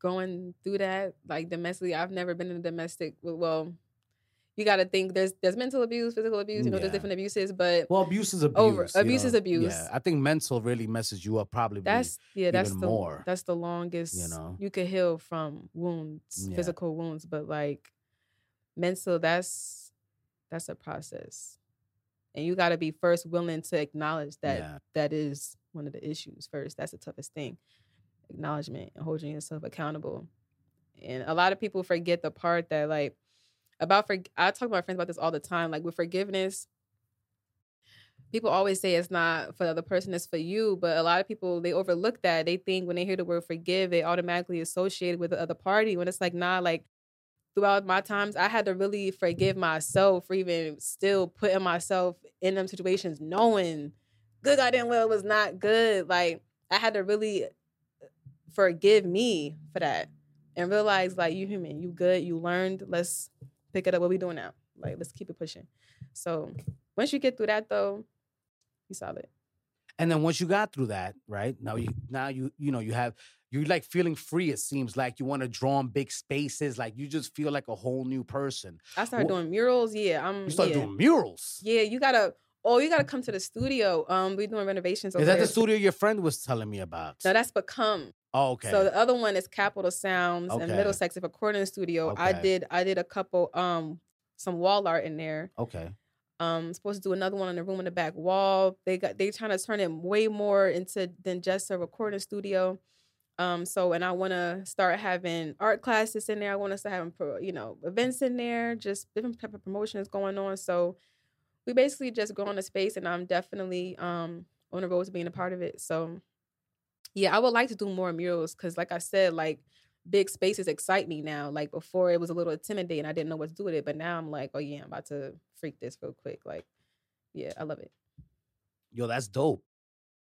Going through that like domestically. I've never been in a domestic. well- you got to think there's there's mental abuse, physical abuse. You know, Yeah. there's different abuses, but Well, abuse is abuse. Over- abuse know? is abuse. Yeah, I think mental really messes you up. Probably. that's yeah, that's the more, that's the longest you know? you could heal from wounds, Yeah. physical wounds, but like mental, that's that's a process, and you got to be first willing to acknowledge that yeah. that is one of the issues first. That's the toughest thing. Acknowledgement and holding yourself accountable. And a lot of people forget the part that like about for I talk to my friends about this all the time. Like with forgiveness, people always say it's not for the other person, it's for you. But a lot of people they overlook that. They think when they hear the word forgive, they automatically associate it with the other party. When it's like, nah, like throughout my times, I had to really forgive myself for even still putting myself in them situations, knowing good goddamn well was not good. Like I had to really forgive me for that and realize like you human, you good, you learned. Let's pick it up. What we doing now? Like let's keep it pushing. So once you get through that though, you solid. And then once you got through that, right now you now you you know you have you're like feeling free. It seems like you want to draw in big spaces. Like you just feel like a whole new person. I started Wh- doing murals. Yeah, I'm. You start yeah. doing murals. Yeah, you gotta. Oh, you gotta come to the studio. Um, we're doing renovations. Over Is that there. the studio your friend was telling me about? No, that's become. oh, okay. So the other one is Capital Sounds and Okay. Middlesex Recording Studio. I did. I did a couple. Um, some wall art in there. okay. Um, supposed to do another one in the room in the back wall. They got. They trying to turn it way more into than just a recording studio. Um, so and I want to start having art classes in there. I want to start having, pro, you know, events in there, just different type of promotions going on. So we basically just go on the space, and I'm definitely um on the road to being a part of it. So yeah, I would like to do more murals because, like I said, like big spaces excite me now. Like before, it was a little intimidating. I didn't know what to do with it, but now I'm like, oh yeah, I'm about to freak this real quick. Like, yeah, I love it. Yo, that's dope.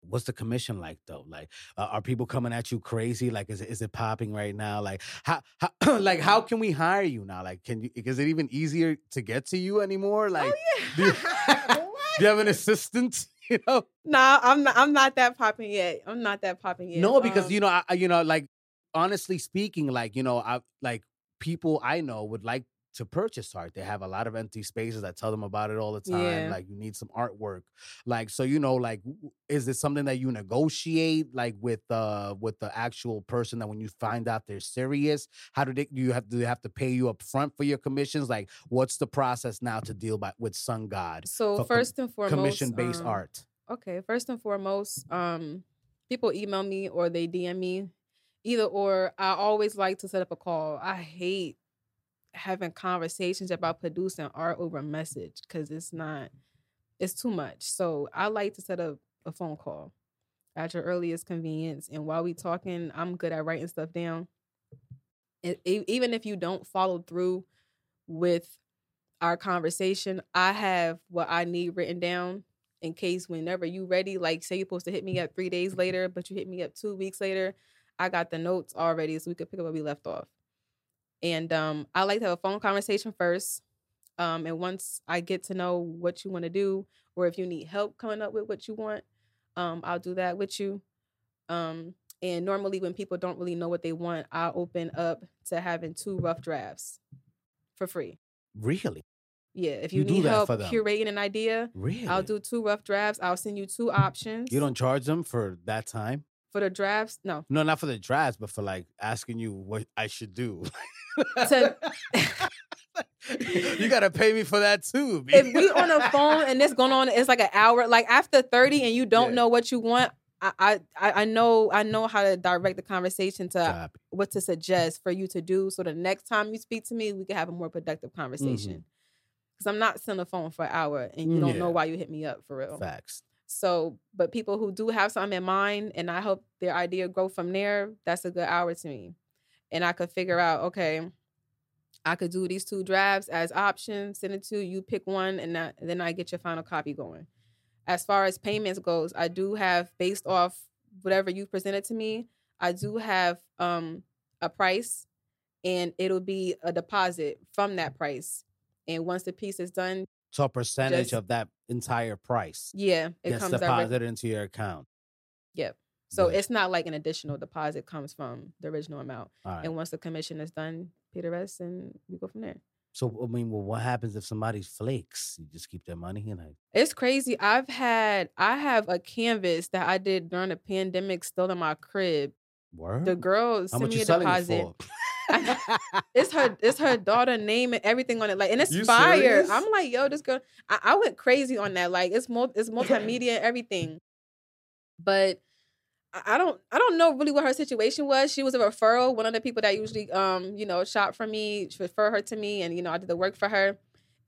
What's the commission like though? Like, uh, are people coming at you crazy? Like, is it is it popping right now? Like, how, how like how can we hire you now? Like, can you? Is it even easier to get to you anymore? Like, do, you, do you have an assistant? You know? Nah, I'm not. I'm not that popping yet. I'm not that popping yet. No, because Um, you know, I- you know, like honestly speaking, like you know, I like people I know would like to purchase art. They have a lot of empty spaces. I tell them about it all the time. Yeah. Like you need some artwork. Like so, you know, like is this something that you negotiate like with uh with the actual person that when you find out they're serious, how do they do you have do they have to pay you up front for your commissions? Like what's the process now to deal by with Sun God So for com- first and foremost, commission based um, art? Okay, first and foremost, um, people email me or they DM me, either or. I always like to set up a call. I hate having conversations about producing art over message because it's not, it's too much. So I like to set up a phone call at your earliest convenience, and while we talking, I'm good at writing stuff down. And e- even if you don't follow through with our conversation, I have what I need written down in case whenever you ready, like say you're supposed to hit me up three days later, but you hit me up two weeks later, I got the notes already so we could pick up where we left off. And um, I like to have a phone conversation first. Um, and once I get to know what you want to do, or if you need help coming up with what you want, um, I'll do that with you. Um, and normally when people don't really know what they want, I'll open up to having two rough drafts for free. Really? Yeah, if you, You need help curating an idea, Really? I'll do two rough drafts. I'll send you two options. You don't charge them for that time? For the drafts. No, No, not for the drafts, but for like asking you what I should do. To- you gotta pay me for that too. B. if we on a phone and this going on, it's like an hour. Like after thirty, and you don't Yeah. know what you want. I, I I know I know how to direct the conversation to Copy. what to suggest for you to do. So the next time you speak to me, we can have a more productive conversation. Mm-hmm. Because I'm not sitting on the phone for an hour and you don't Yeah. know why you hit me up for real. Facts. So, but people who do have something in mind and I hope their idea grow from there, that's a good hour to me. And I could figure out, okay, I could do these two drafts as options, send it to you, pick one, and, that, then I get your final copy going. As far as payments goes, I do have based off whatever you presented to me, I do have um a price and it'll be a deposit from that price. And once the piece is done, So a percentage Just- of that entire price yeah, it gets comes direct. deposited into your account. Yep. So Good. it's not like an additional deposit comes from the original amount. All right. And once the commission is done, pay the rest and we go from there. So I mean, well, what happens if somebody flakes? You just keep their money and It's crazy. I've had I have a canvas that I did during the pandemic still in my crib. word. The girl How sent much me you a selling deposit. for? It's her it's her daughter name and everything on it. Like and it's You fire. serious? I'm like, yo, this girl I, I went crazy on that. Like it's mul- it's multimedia and everything. But I I don't I don't know really what her situation was. She was a referral. One of the people that usually um, you know, shop for me, refer her to me and you know, I did the work for her.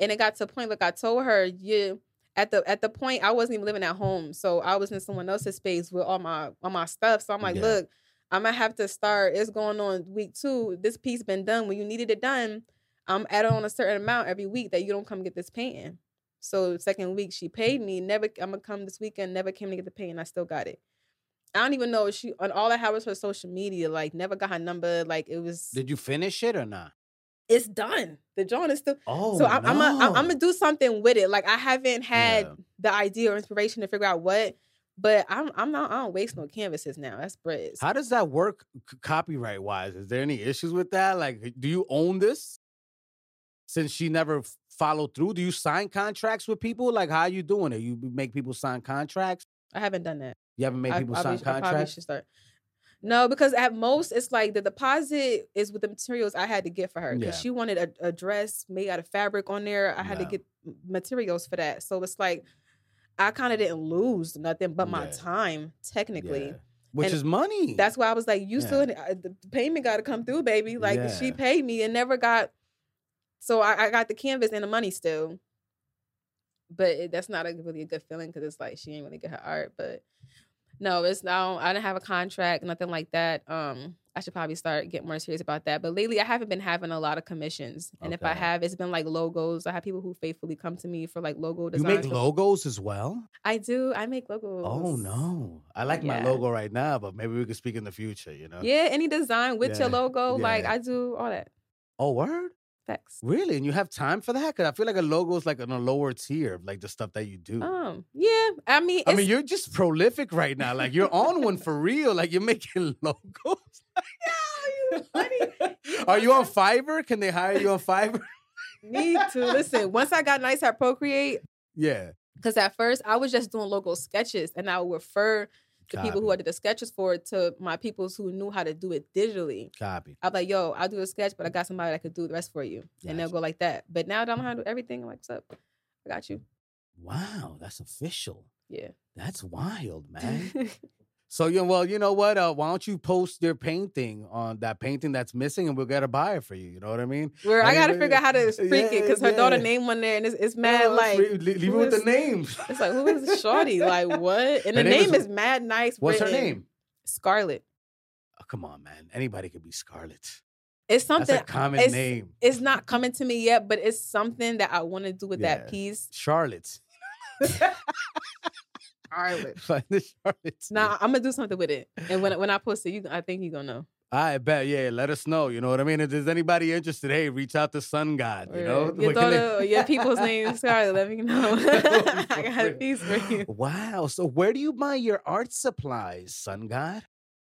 And it got to a point like I told her, you at the at the point I wasn't even living at home. So I was in someone else's space with all my all my stuff. So I'm like, Yeah. look, I'm gonna have to start. It's going on week two. This piece been done. When you needed it done, I'm adding on a certain amount every week that you don't come get this painting. So second week she paid me. Never I'm gonna come this weekend. Never came to get the painting. I still got it. I don't even know if she on all I had was her social media. Like never got her number. Like it was. Did you finish it or not? it's done. The drawing is still. Oh, so I'm I'm no. I'm gonna do something with it. Like I haven't had Yeah. the idea or inspiration to figure out what. But I'm I'm not I don't waste no canvases now. That's breads. How does that work copyright wise? Is there any issues with that? Like, do you own this? Since she never followed through, do you sign contracts with people? Like, how you doing it? You make people sign contracts? I haven't done that. You haven't made I, people I sign be- I probably should start. No, because at most it's like the deposit is with the materials I had to get for her because Yeah. she wanted a, a dress made out of fabric on there. I had to get materials for that, so it's like I kind of didn't lose nothing but my Yeah. time technically. Yeah. Which And is money. That's why I was like, you Yeah. still uh, the payment got to come through, baby. Like she paid me and never got. So I, I got the canvas and the money still, but it, that's not a really a good feeling because it's like she ain't really get her art. But no, it's now I didn't have a contract, nothing like that. Um, I should probably start getting more serious about that. But lately, I haven't been having a lot of commissions, and if I have, it's been like logos. I have people who faithfully come to me for like logo designs. you make logos as well? I do. I make logos. Oh no. I like my logo right now, but maybe we could speak in the future, you know? Yeah, any design with your Yeah, logo, like. I do all that. Oh, word? Facts. Really? And you have time for that? Because I feel like a logo is like on a lower tier of like the stuff that you do. Um, yeah. I mean, I mean, you're just prolific right now. Like you're on one for real. Like you're making logos. Yeah, you funny. Are you on Fiverr? Can they hire you on Fiverr? need to listen. Once I got nice at Procreate, yeah. because at first I was just doing logo sketches, and I would refer the people who I did the sketches for to my peoples who knew how to do it digitally. Copy. I'm like, yo, I'll do a sketch, but I got somebody that could do the rest for you, and they'll go like that. But now that I'm handle everything, I'm like, what's up? I got you. Wow, that's official. Yeah. That's wild, man. so yeah, well, you know what? Uh, why don't you post your painting on that painting that's missing, and we'll get a buyer for you. You know what I mean? Where I gotta figure out how to freak it because her yeah, daughter yeah. name on there, and it's, it's mad Oh, like free- leave it with the is- names. It's like who is Shorty? Like what? And Her the name name is- is, mad nice. What's her name? Scarlet. Oh, come on, man. Anybody could be Scarlet. It's That's something. a common it's- name. It's not coming to me yet, but it's something that I want to do with Yeah. that piece. Charlotte. Scarlet. Find the Charlotte. Now I'm gonna do something with it, and when when I post it, you, I think you're gonna know. I bet. Yeah, let us know. You know what I mean? If there's anybody interested, hey, reach out to Sun God. You know, your What can they- daughter, your people's name is Scarlett. Let me know. That would be I got a piece for you. Wow. So where do you buy your art supplies, Sun God?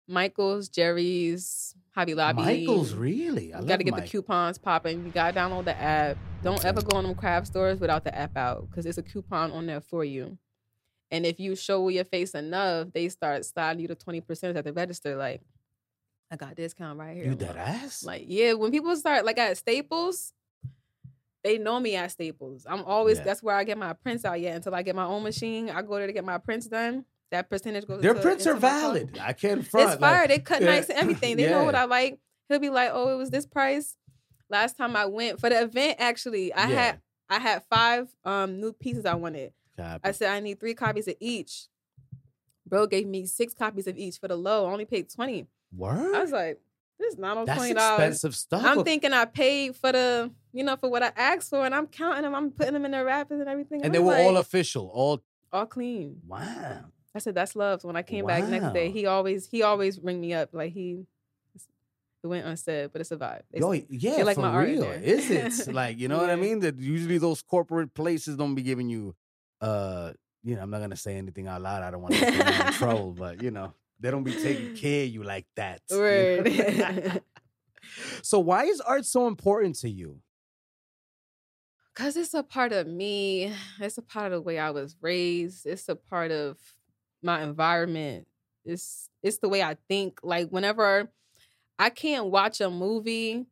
Michaels, Jerry's, Hobby Lobby. Michaels, really? I You got to get the coupons popping. You got to download the app. Don't ever go in them craft stores without the app out because there's a coupon on there for you. And if you show your face enough, they start sliding you to 20% at the register. Like, I got discount right here. You dead ass? Like, yeah, when people start like at Staples, they know me at Staples. I'm always Yeah. that's where I get my prints out. yet until I get my own machine, I go there to get my prints done. That percentage goes. Their into- prints are into valid. I can't front. It's fire. like- they cut yeah. nice and everything. They know what I like. He'll be like, "Oh, it was this price." Last time I went for the event, actually, I Yeah. had I had five um new pieces I wanted. Copy. I said I need three copies of each. Bro gave me six copies of each for the low. I only paid twenty. Word? I was like, "This is not on That's twenty dollars." expensive stuff. I'm thinking I paid for the, you know, for what I asked for, and I'm counting them. I'm putting them in the wrappers and everything. and I they were all official. All all clean. wow. I said that's love. So when I came back next day, he always he always ring me up like he. It went unsaid, but it's a vibe. It's- Yo, yeah, like for my art in real. Is it like you know what I mean? That usually those corporate places don't be giving you, uh, you know, I'm not gonna say anything out loud. I don't want to get in trouble, but you know, they don't be taking care of you like that. Word. so why is art so important to you? Cause it's a part of me. It's a part of the way I was raised. It's a part of my environment. It's it's the way I think. Like whenever I can't watch a movie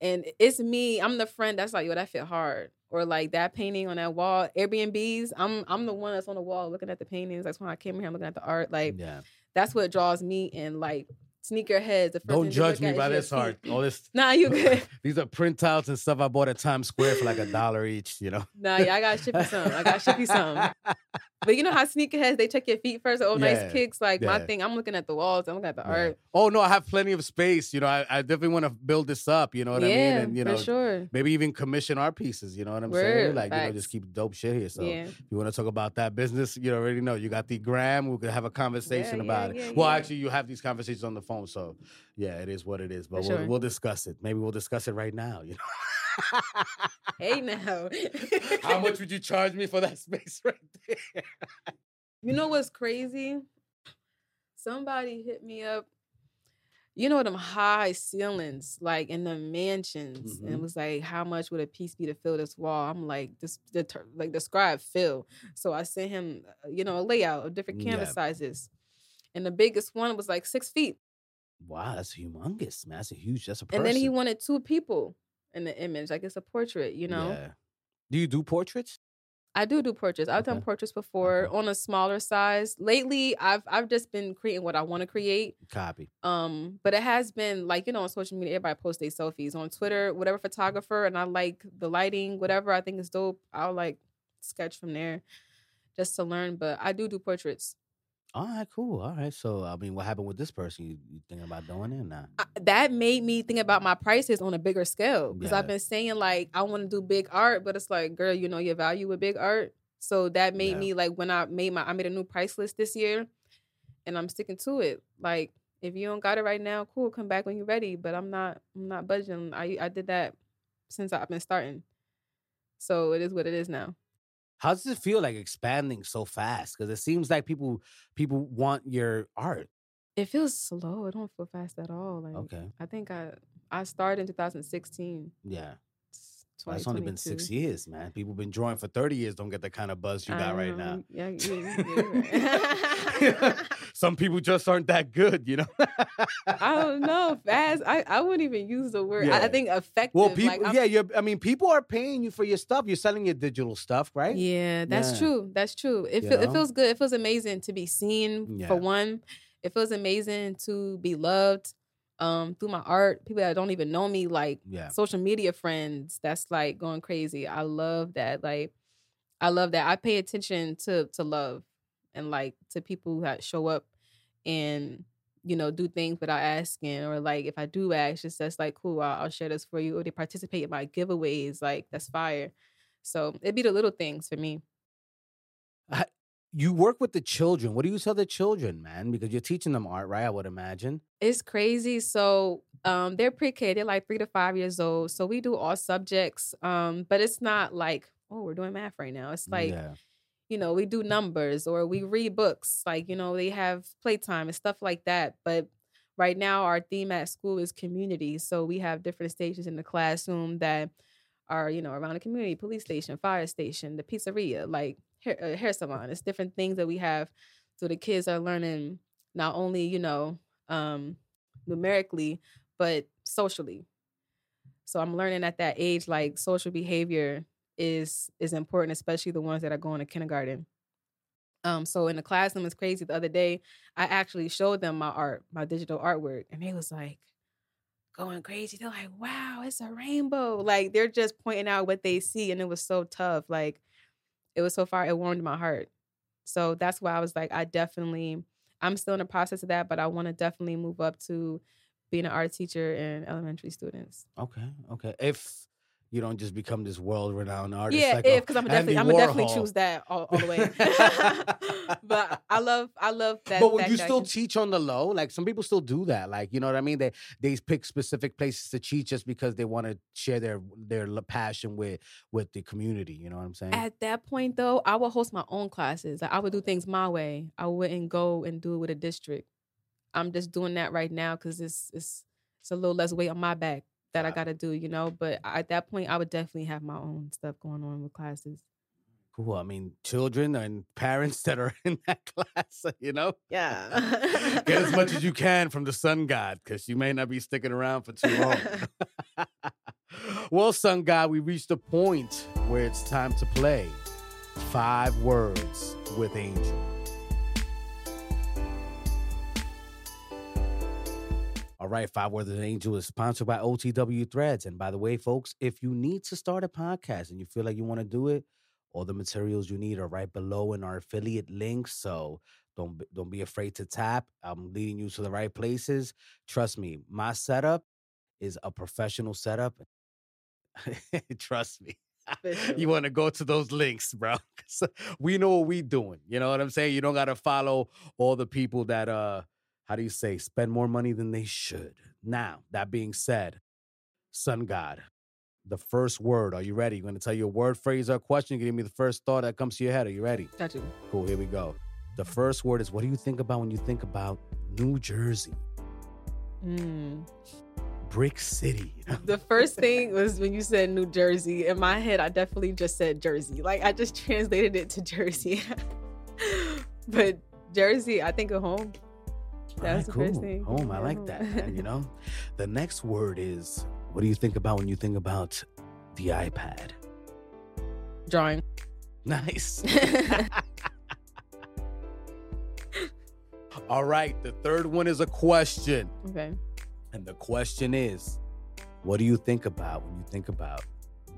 and it's me, I'm the friend that's like, yo, that fit hard. Or like that painting on that wall. Airbnbs, I'm I'm the one that's on the wall looking at the paintings. That's when I came here, I'm looking at the art. Like yeah, that's what draws me in. Like sneakerheads. The first don't judge me by this art. All this. Nah, you good. These are printouts and stuff I bought at Times Square for like a dollar each. You know. Nah, yeah, I gotta ship you some. I gotta ship you some. But you know how sneakerheads they check your feet first. Oh, Yeah, nice kicks. Like my thing, I'm looking at the walls. I'm looking at the Yeah. art. Oh no, I have plenty of space. You know, I, I definitely want to build this up. You know what yeah, I mean? And you know, for sure. maybe even commission art pieces. You know what I'm saying? Word, Like you know, just keep dope shit here. So yeah, if you want to talk about that business, you already know you got the gram. We could have a conversation Yeah, about yeah, it. yeah, well, yeah. actually, you have these conversations on the phone, so yeah, it is what it is. But we'll sure. we'll discuss it. Maybe we'll discuss it right now. You know. hey now. How much would you charge me for that space right there? You know what's crazy? Somebody hit me up. You know them high ceilings, like in the mansions, and Mhm. it was like, how much would a piece be to fill this wall? I'm like, this, the like describe fill. So I sent him, uh, you know, a layout of different canvas Yeah. sizes, and the biggest one was like six feet. Wow, that's humongous, man. That's a huge. That's a person. And then he wanted two people in the image, like it's a portrait, you know. Yeah. Do you do portraits? I do do portraits. I've done Okay. portraits before Okay. on a smaller size. Lately, I've I've just been creating what I want to create. Copy. Um, but it has been like you know on social media, everybody posts their selfies on Twitter, whatever photographer, and I like the lighting, whatever I think is dope. I'll like sketch from there, just to learn. But I do do portraits. All right, cool. All right. So, I mean, what happened with this person? You, you thinking about doing it or not? I, that made me think about my prices on a bigger scale because Yeah. I've been saying like I want to do big art, but it's like, girl, you know your value with big art. So that made Yeah. me like when I made my I made a new price list this year, and I'm sticking to it. Like if you don't got it right now, cool, come back when you're ready. But I'm not I'm not budging. I I did that since I've been starting. So it is what it is now. How does it feel like expanding so fast? Because it seems like people people want your art. It feels slow. It don't feel fast at all. Like Okay. I think I I started in 2016. Yeah. It's Well, it's only been six years, man. People been drawing for 30 years, don't get the kind of buzz you got right now. Um, Yeah, yeah, yeah, right. Some people just aren't that good, you know? I don't know. Fast. I, I wouldn't even use the word. I, I think effective. Well, people, I'm- yeah, you're, I mean, people are paying you for your stuff. You're selling your digital stuff, right? Yeah, that's Yeah. true. That's true. It it feels good. It feels amazing to be seen Yeah. for one. It feels amazing to be loved um through my art. People that don't even know me, like Yeah. social media friends, that's like going crazy. I love that. Like I love that. I pay attention to to love and like to people who have, show up and you know do things without asking or like if I do ask, just that's like cool. I'll, I'll share this for you. Or they participate in my giveaways. Like that's fire. So it'd be the little things for me. You work with the children. What do you tell the children, man? Because you're teaching them art, right? I would imagine. It's crazy. So um they're pre-K, they're like three to five years old. So we do all subjects. Um, but it's not like, oh, we're doing math right now. It's like, yeah. You know, we do numbers or we read books. Like, you know, they have playtime and stuff like that. But right now our theme at school is community. So we have different stations in the classroom that are, you know, around the community, police station, fire station, the pizzeria, like hair, uh, hair salon. It's different things that we have. So the kids are learning not only, you know, um, numerically, but socially. So I'm learning at that age, like social behavior is is important, especially the ones that are going to kindergarten. Um, so in the classroom, it's crazy. The other day, I actually showed them my art, my digital artwork, and they was like going crazy. They're like, "Wow, it's a rainbow!" Like they're just pointing out what they see, and it was so tough. Like it was so far, it warmed my heart. So that's why I was like, I definitely, I'm still in the process of that, but I want to definitely move up to being an art teacher and elementary students. Okay, okay. If you don't just become this world renowned artist. Yeah, like, if because I'm definitely I'm gonna definitely choose that all, all the way. but I love I love that. but would that you still teach on the low? Like some people still do that. Like you know what I mean? They they pick specific places to teach just because they want to share their their passion with with the community. You know what I'm saying? At that point, though, I would host my own classes. Like, I would do things my way. I wouldn't go and do it with a district. I'm just doing that right now because it's it's it's a little less weight on my back that I Got to do, you know. But at that point, I would definitely have my own stuff going on with classes. cool. I mean, children and parents that are in that class. You know, Yeah. get as much as you can from the sun god because you may not be sticking around for too long. well, sun god, we reached a point where it's time to play five words with Angel. All right, Five Words Angel is sponsored by OTW Threads. And by the way, folks, if you need to start a podcast and you feel like you want to do it, all the materials you need are right below in our affiliate links. So don't be- don't be afraid to tap. I'm leading you to the right places. Trust me, my setup is a professional setup. Trust me. You want to go to those links, bro. we know what we doing. You know what I'm saying? You don't got to follow all the people that uh how do you say spend more money than they should. Now, that being said, Sun God, the first word. Are you ready? I'm going to tell you a word, phrase, or question. Give me the first thought that comes to your head. Are you ready? Got you. Cool. Here we go. The first word is what do you think about when you think about New Jersey, Mm. Brick City? The first thing was when you said New Jersey. In my head, I definitely just said Jersey. Like I just translated it to Jersey. but Jersey, I think of home. That's the cool. first thing. Home. I like that. Man, you know, the next word is what do you think about when you think about the iPad? Drawing. Nice. All right. The third one is a question. okay. And the question is, what do you think about when you think about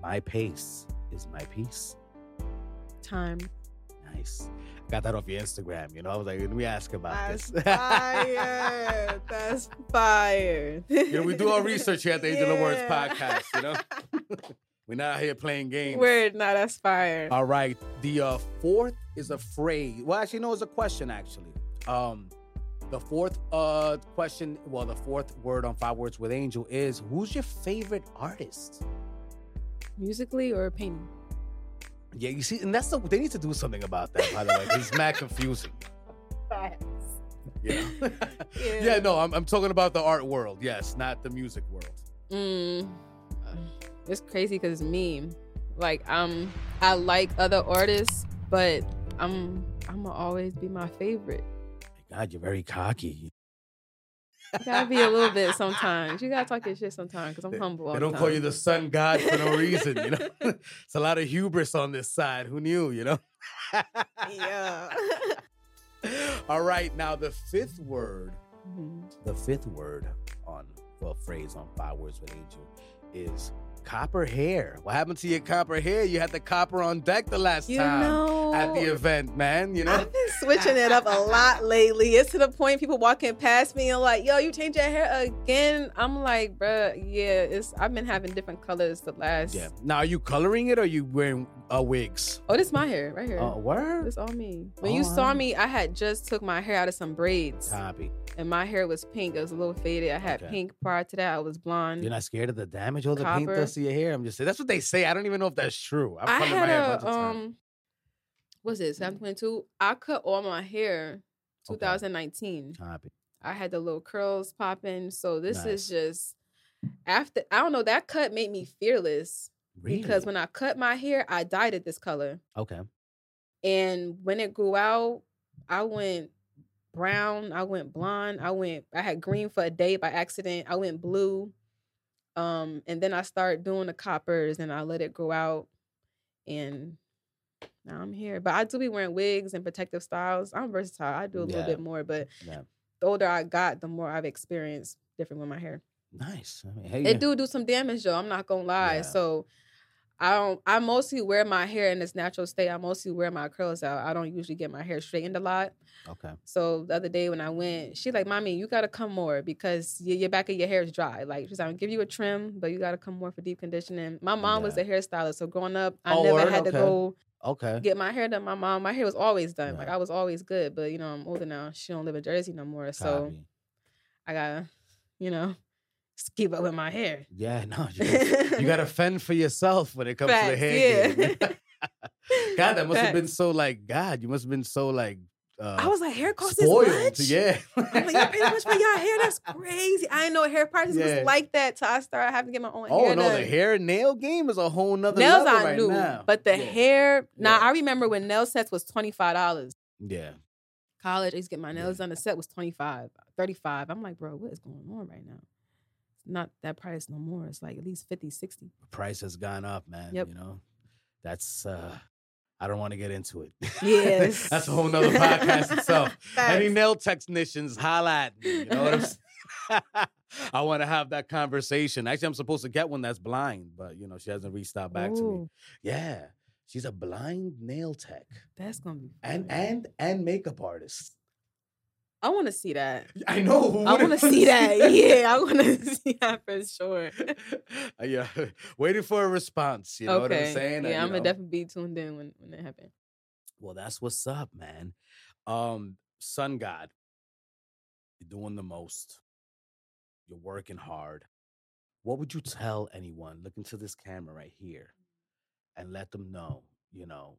my pace is my peace? Time. Nice. Got that off your Instagram, you know. I was like, let me ask about That's this. fire. That's fire. you know, we do our research here at the Angel of Words Yeah. podcast, you know. We're not here playing games. Word, no, that's fire. All right. The uh, fourth is a phrase. Well, actually, no, it's a question. Actually, um, the fourth uh question. Well, the fourth word on Five Words with Angel is who's your favorite artist? Musically or painting? Yeah, you see, and that's the they need to do something about that. By the way, it's mad confusing. You know? yeah. no, I'm I'm talking about the art world. Yes, not the music world. Mm, it's crazy because it's me. Like um, I like other artists, but I'm I'm gonna always be my favorite. God, you're very cocky. You gotta be a little bit sometimes. You gotta talk your shit sometimes because I'm humble. All They don't call time. you the sun god for no reason, you know. it's a lot of hubris on this side. Who knew, you know? Yeah. All right, now the fifth word, Mhm. the fifth word on well phrase on five words with Angel is copper hair. What happened to your copper hair? You had the copper on deck the last You time know, at the event, man. You know. I've been switching it up a lot lately. It's to the point people walking past me and like, "Yo, you changed your hair again?" I'm like, "Bruh, yeah, it's." I've been having different colors the last. Yeah. Now, are you coloring it or are you wearing uh, wigs? Oh, this is my hair right here. Uh, word. It's all me. When Oh, you saw me, I had just took my hair out of some braids, Copy. and my hair was pink. It was a little faded. I had Okay. pink prior to that. I was blonde. You're not scared of the damage all the paint Does to your hair? I'm just saying that's what they say. I don't even know if that's true. I've I colored my had hair a a of um, what's this? I'm 22. I cut all my hair 2019. Copy. I had the little curls popping. So this Nice. is just after I don't know, that cut made me fearless. Really? Because when I cut my hair, I dyed it this color. okay. And when it grew out, I went brown, I went blonde, I went I had green for a day by accident. I went blue. Um, and then I start doing the coppers and I let it grow out. And now I'm here. But I do be wearing wigs and protective styles. I'm versatile. I do a little bit more, but Yeah. the older I got, the more I've experienced different with my hair. Nice. I mean, hey, It do do some damage though. I'm not gonna lie. Yeah. So I don't. I mostly wear my hair in its natural state. I mostly wear my curls out. I don't usually get my hair straightened a lot. Okay. So the other day when I went, she like, "Mommy, you gotta come more because your, your back of your hair is dry. Like she's like, "I'll give you a trim, but you gotta come more for deep conditioning." My mom was a hairstylist, so growing up, I Oh, never word? had to Okay. go Okay. get my hair done. My mom, my hair was always done. Like I was always good, but you know, I'm older now. She don't live in Jersey no more, so I gotta, you know, keep up with my hair. Yeah, no, you gotta, you gotta fend for yourself when it comes to the Facts, hair game. yeah. God, that must have been so like God. You must have been so like uh, I was like, hair costs spoiled. this much? Yeah. I'm like, y'all pay this much for y'all hair? That's crazy. I didn't know hair prices Yeah. was like that till I started having to get my own oh hair no, done. the hair and nail game is a whole nother Nails level I right knew, now. but the Yeah. hair. Now Yeah. I remember when nail sets was twenty five dollars. Yeah. College, I used to get my nails Yeah. done. The set was 25 35 I'm like, bro, what is going on right now? Not that price no more. It's like at least 50 60 The price has gone up, man. Yep. You know, that's uh I don't want to get into it. Yes. that's a whole nother podcast itself. Any nail technicians, holla at me. You know what I'm saying? I want to have that conversation. Actually, I'm supposed to get one that's blind, but you know, she hasn't reached out back to me. Yeah. She's a blind nail tech That's gonna be and and and makeup artist. I want to see that. I know. I want to see that. Yeah, I want to see that for sure. Uh, yeah, waiting for a response. You know what I'm okay. saying? Uh, Yeah, you I'm gonna definitely be tuned in when when it happens. Well, that's what's up, man. Um, Sun God, you're doing the most. You're working hard. What would you tell anyone? Look into this camera right here, and let them know. You know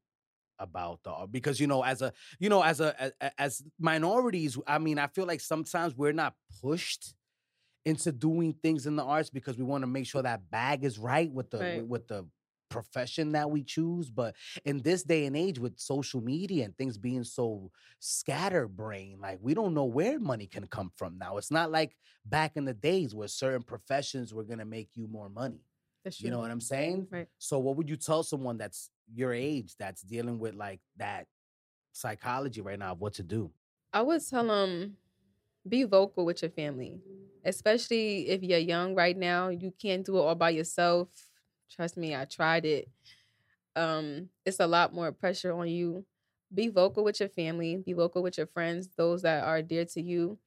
about the because you know as a you know as a a- a- as minorities i mean i feel like sometimes we're not pushed into doing things in the arts because we want to make sure that bag is right with the Right. with the profession that we choose but in this day and age with social media and things being so scatterbrained like we don't know where money can come from now it's not like back in the days where certain professions were going to make you more money you know what i'm saying Right. so what would you tell someone that's your age that's dealing with like that psychology right now of what to do I would tell them be vocal with your family, especially if you're young right now. You can't do it all by yourself. Trust me, I tried it. Um, it's a lot more pressure on you. Be vocal with your family. Be vocal with your friends, those that are dear to you.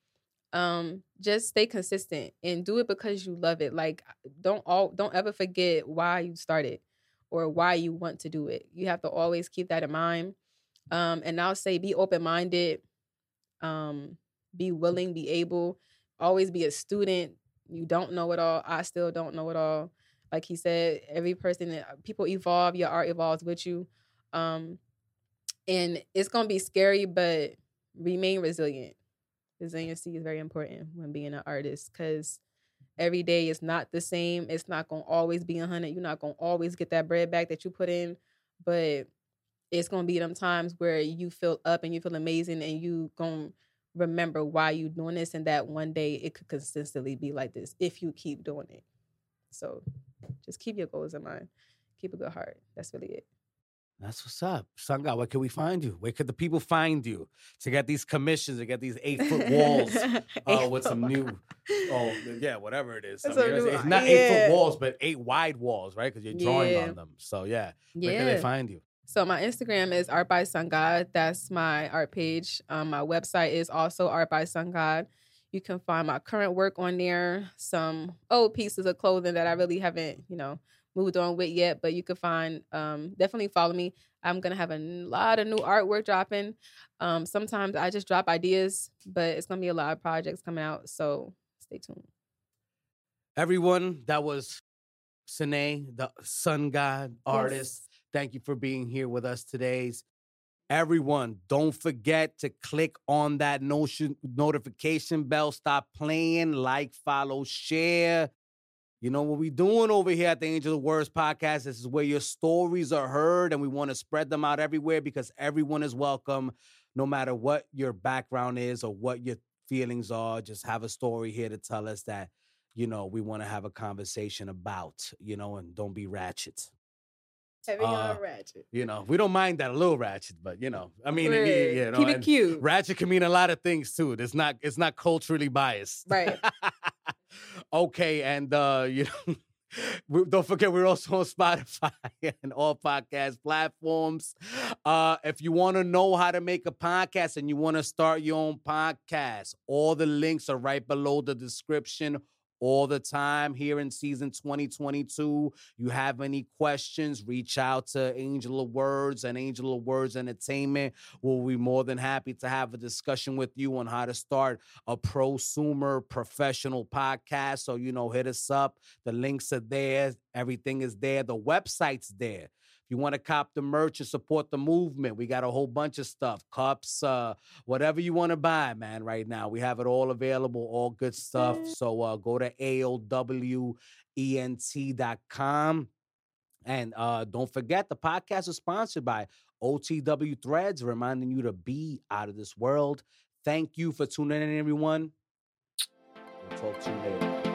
Um, just stay consistent and do it because you love it. Like don't all don't ever forget why you started or why you want to do it. You have to always keep that in mind. Um, and I'll say be open minded um be willing be able always be a student. You don't know it all. I still don't know it all. Like he said every person people evolve your art evolves with you. Um and it's gonna be scary but remain resilient. Resiliency is very important when being an artist because every day is not the same it's not gonna always be a hundred you're not gonna always get that bread back that you put in but it's gonna be them times where you feel up and you feel amazing and you gonna remember why you doing this and that one day it could consistently be like this if you keep doing it. So just keep your goals in mind. Keep a good heart. That's really it. That's what's up sun god where can we find you where could the people find you to get these commissions to get these eight foot walls uh, with some new oh yeah whatever it is I mean, it's, not eight foot walls but eight wide walls right because you're drawing Yeah. on them so yeah where yeah. can they find you So my Instagram is Art by Sun God. That's my art page. Um, my website is also Art by Sun God. You can find my current work on there. Some old pieces of clothing that I really haven't, you know, moved on with yet. But you can find. Um, definitely follow me. I'm gonna have a lot of new artwork dropping. Um, sometimes I just drop ideas, but it's gonna be a lot of projects coming out. So stay tuned. everyone that was Sine, the sun god artist Yes. Thank you for being here with us today's Everyone, don't forget to click on that notion notification bell. Stop playing, like, follow, share. You know what we're doing over here at the Angel of Words podcast? This is where your stories are heard, and we want to spread them out everywhere because everyone is welcome, no matter what your background is or what your feelings are. Just have a story here to tell us that you know we want to have a conversation about. You know, and don't be ratchet. Heavy Uh, ratchet. You know, we don't mind that a little ratchet, but you know, I mean, Right. it- you know, Keep it cute. ratchet can mean a lot of things too. It's not it's not culturally biased. Right. okay, and uh, you know, we, don't forget we're also on Spotify and all podcast platforms. Uh, if you want to know how to make a podcast and you want to start your own podcast, all the links are right below the description all the time here in season 2022. You have any questions, reach out to Angel of Words and Angel of Words Entertainment. We'll be more than happy to have a discussion with you on how to start a prosumer professional podcast. So, you know, hit us up. The links are there, everything is there, the website's there. You want to cop the merch and support the movement, we got a whole bunch of stuff, cups, uh, whatever you want to buy, man. Right now, we have it all available, all good stuff. So uh, go to aowent.com. And uh, don't forget, the podcast is sponsored by OTW Threads, reminding you to be out of this world. Thank you for tuning in, everyone. We'll talk to you later.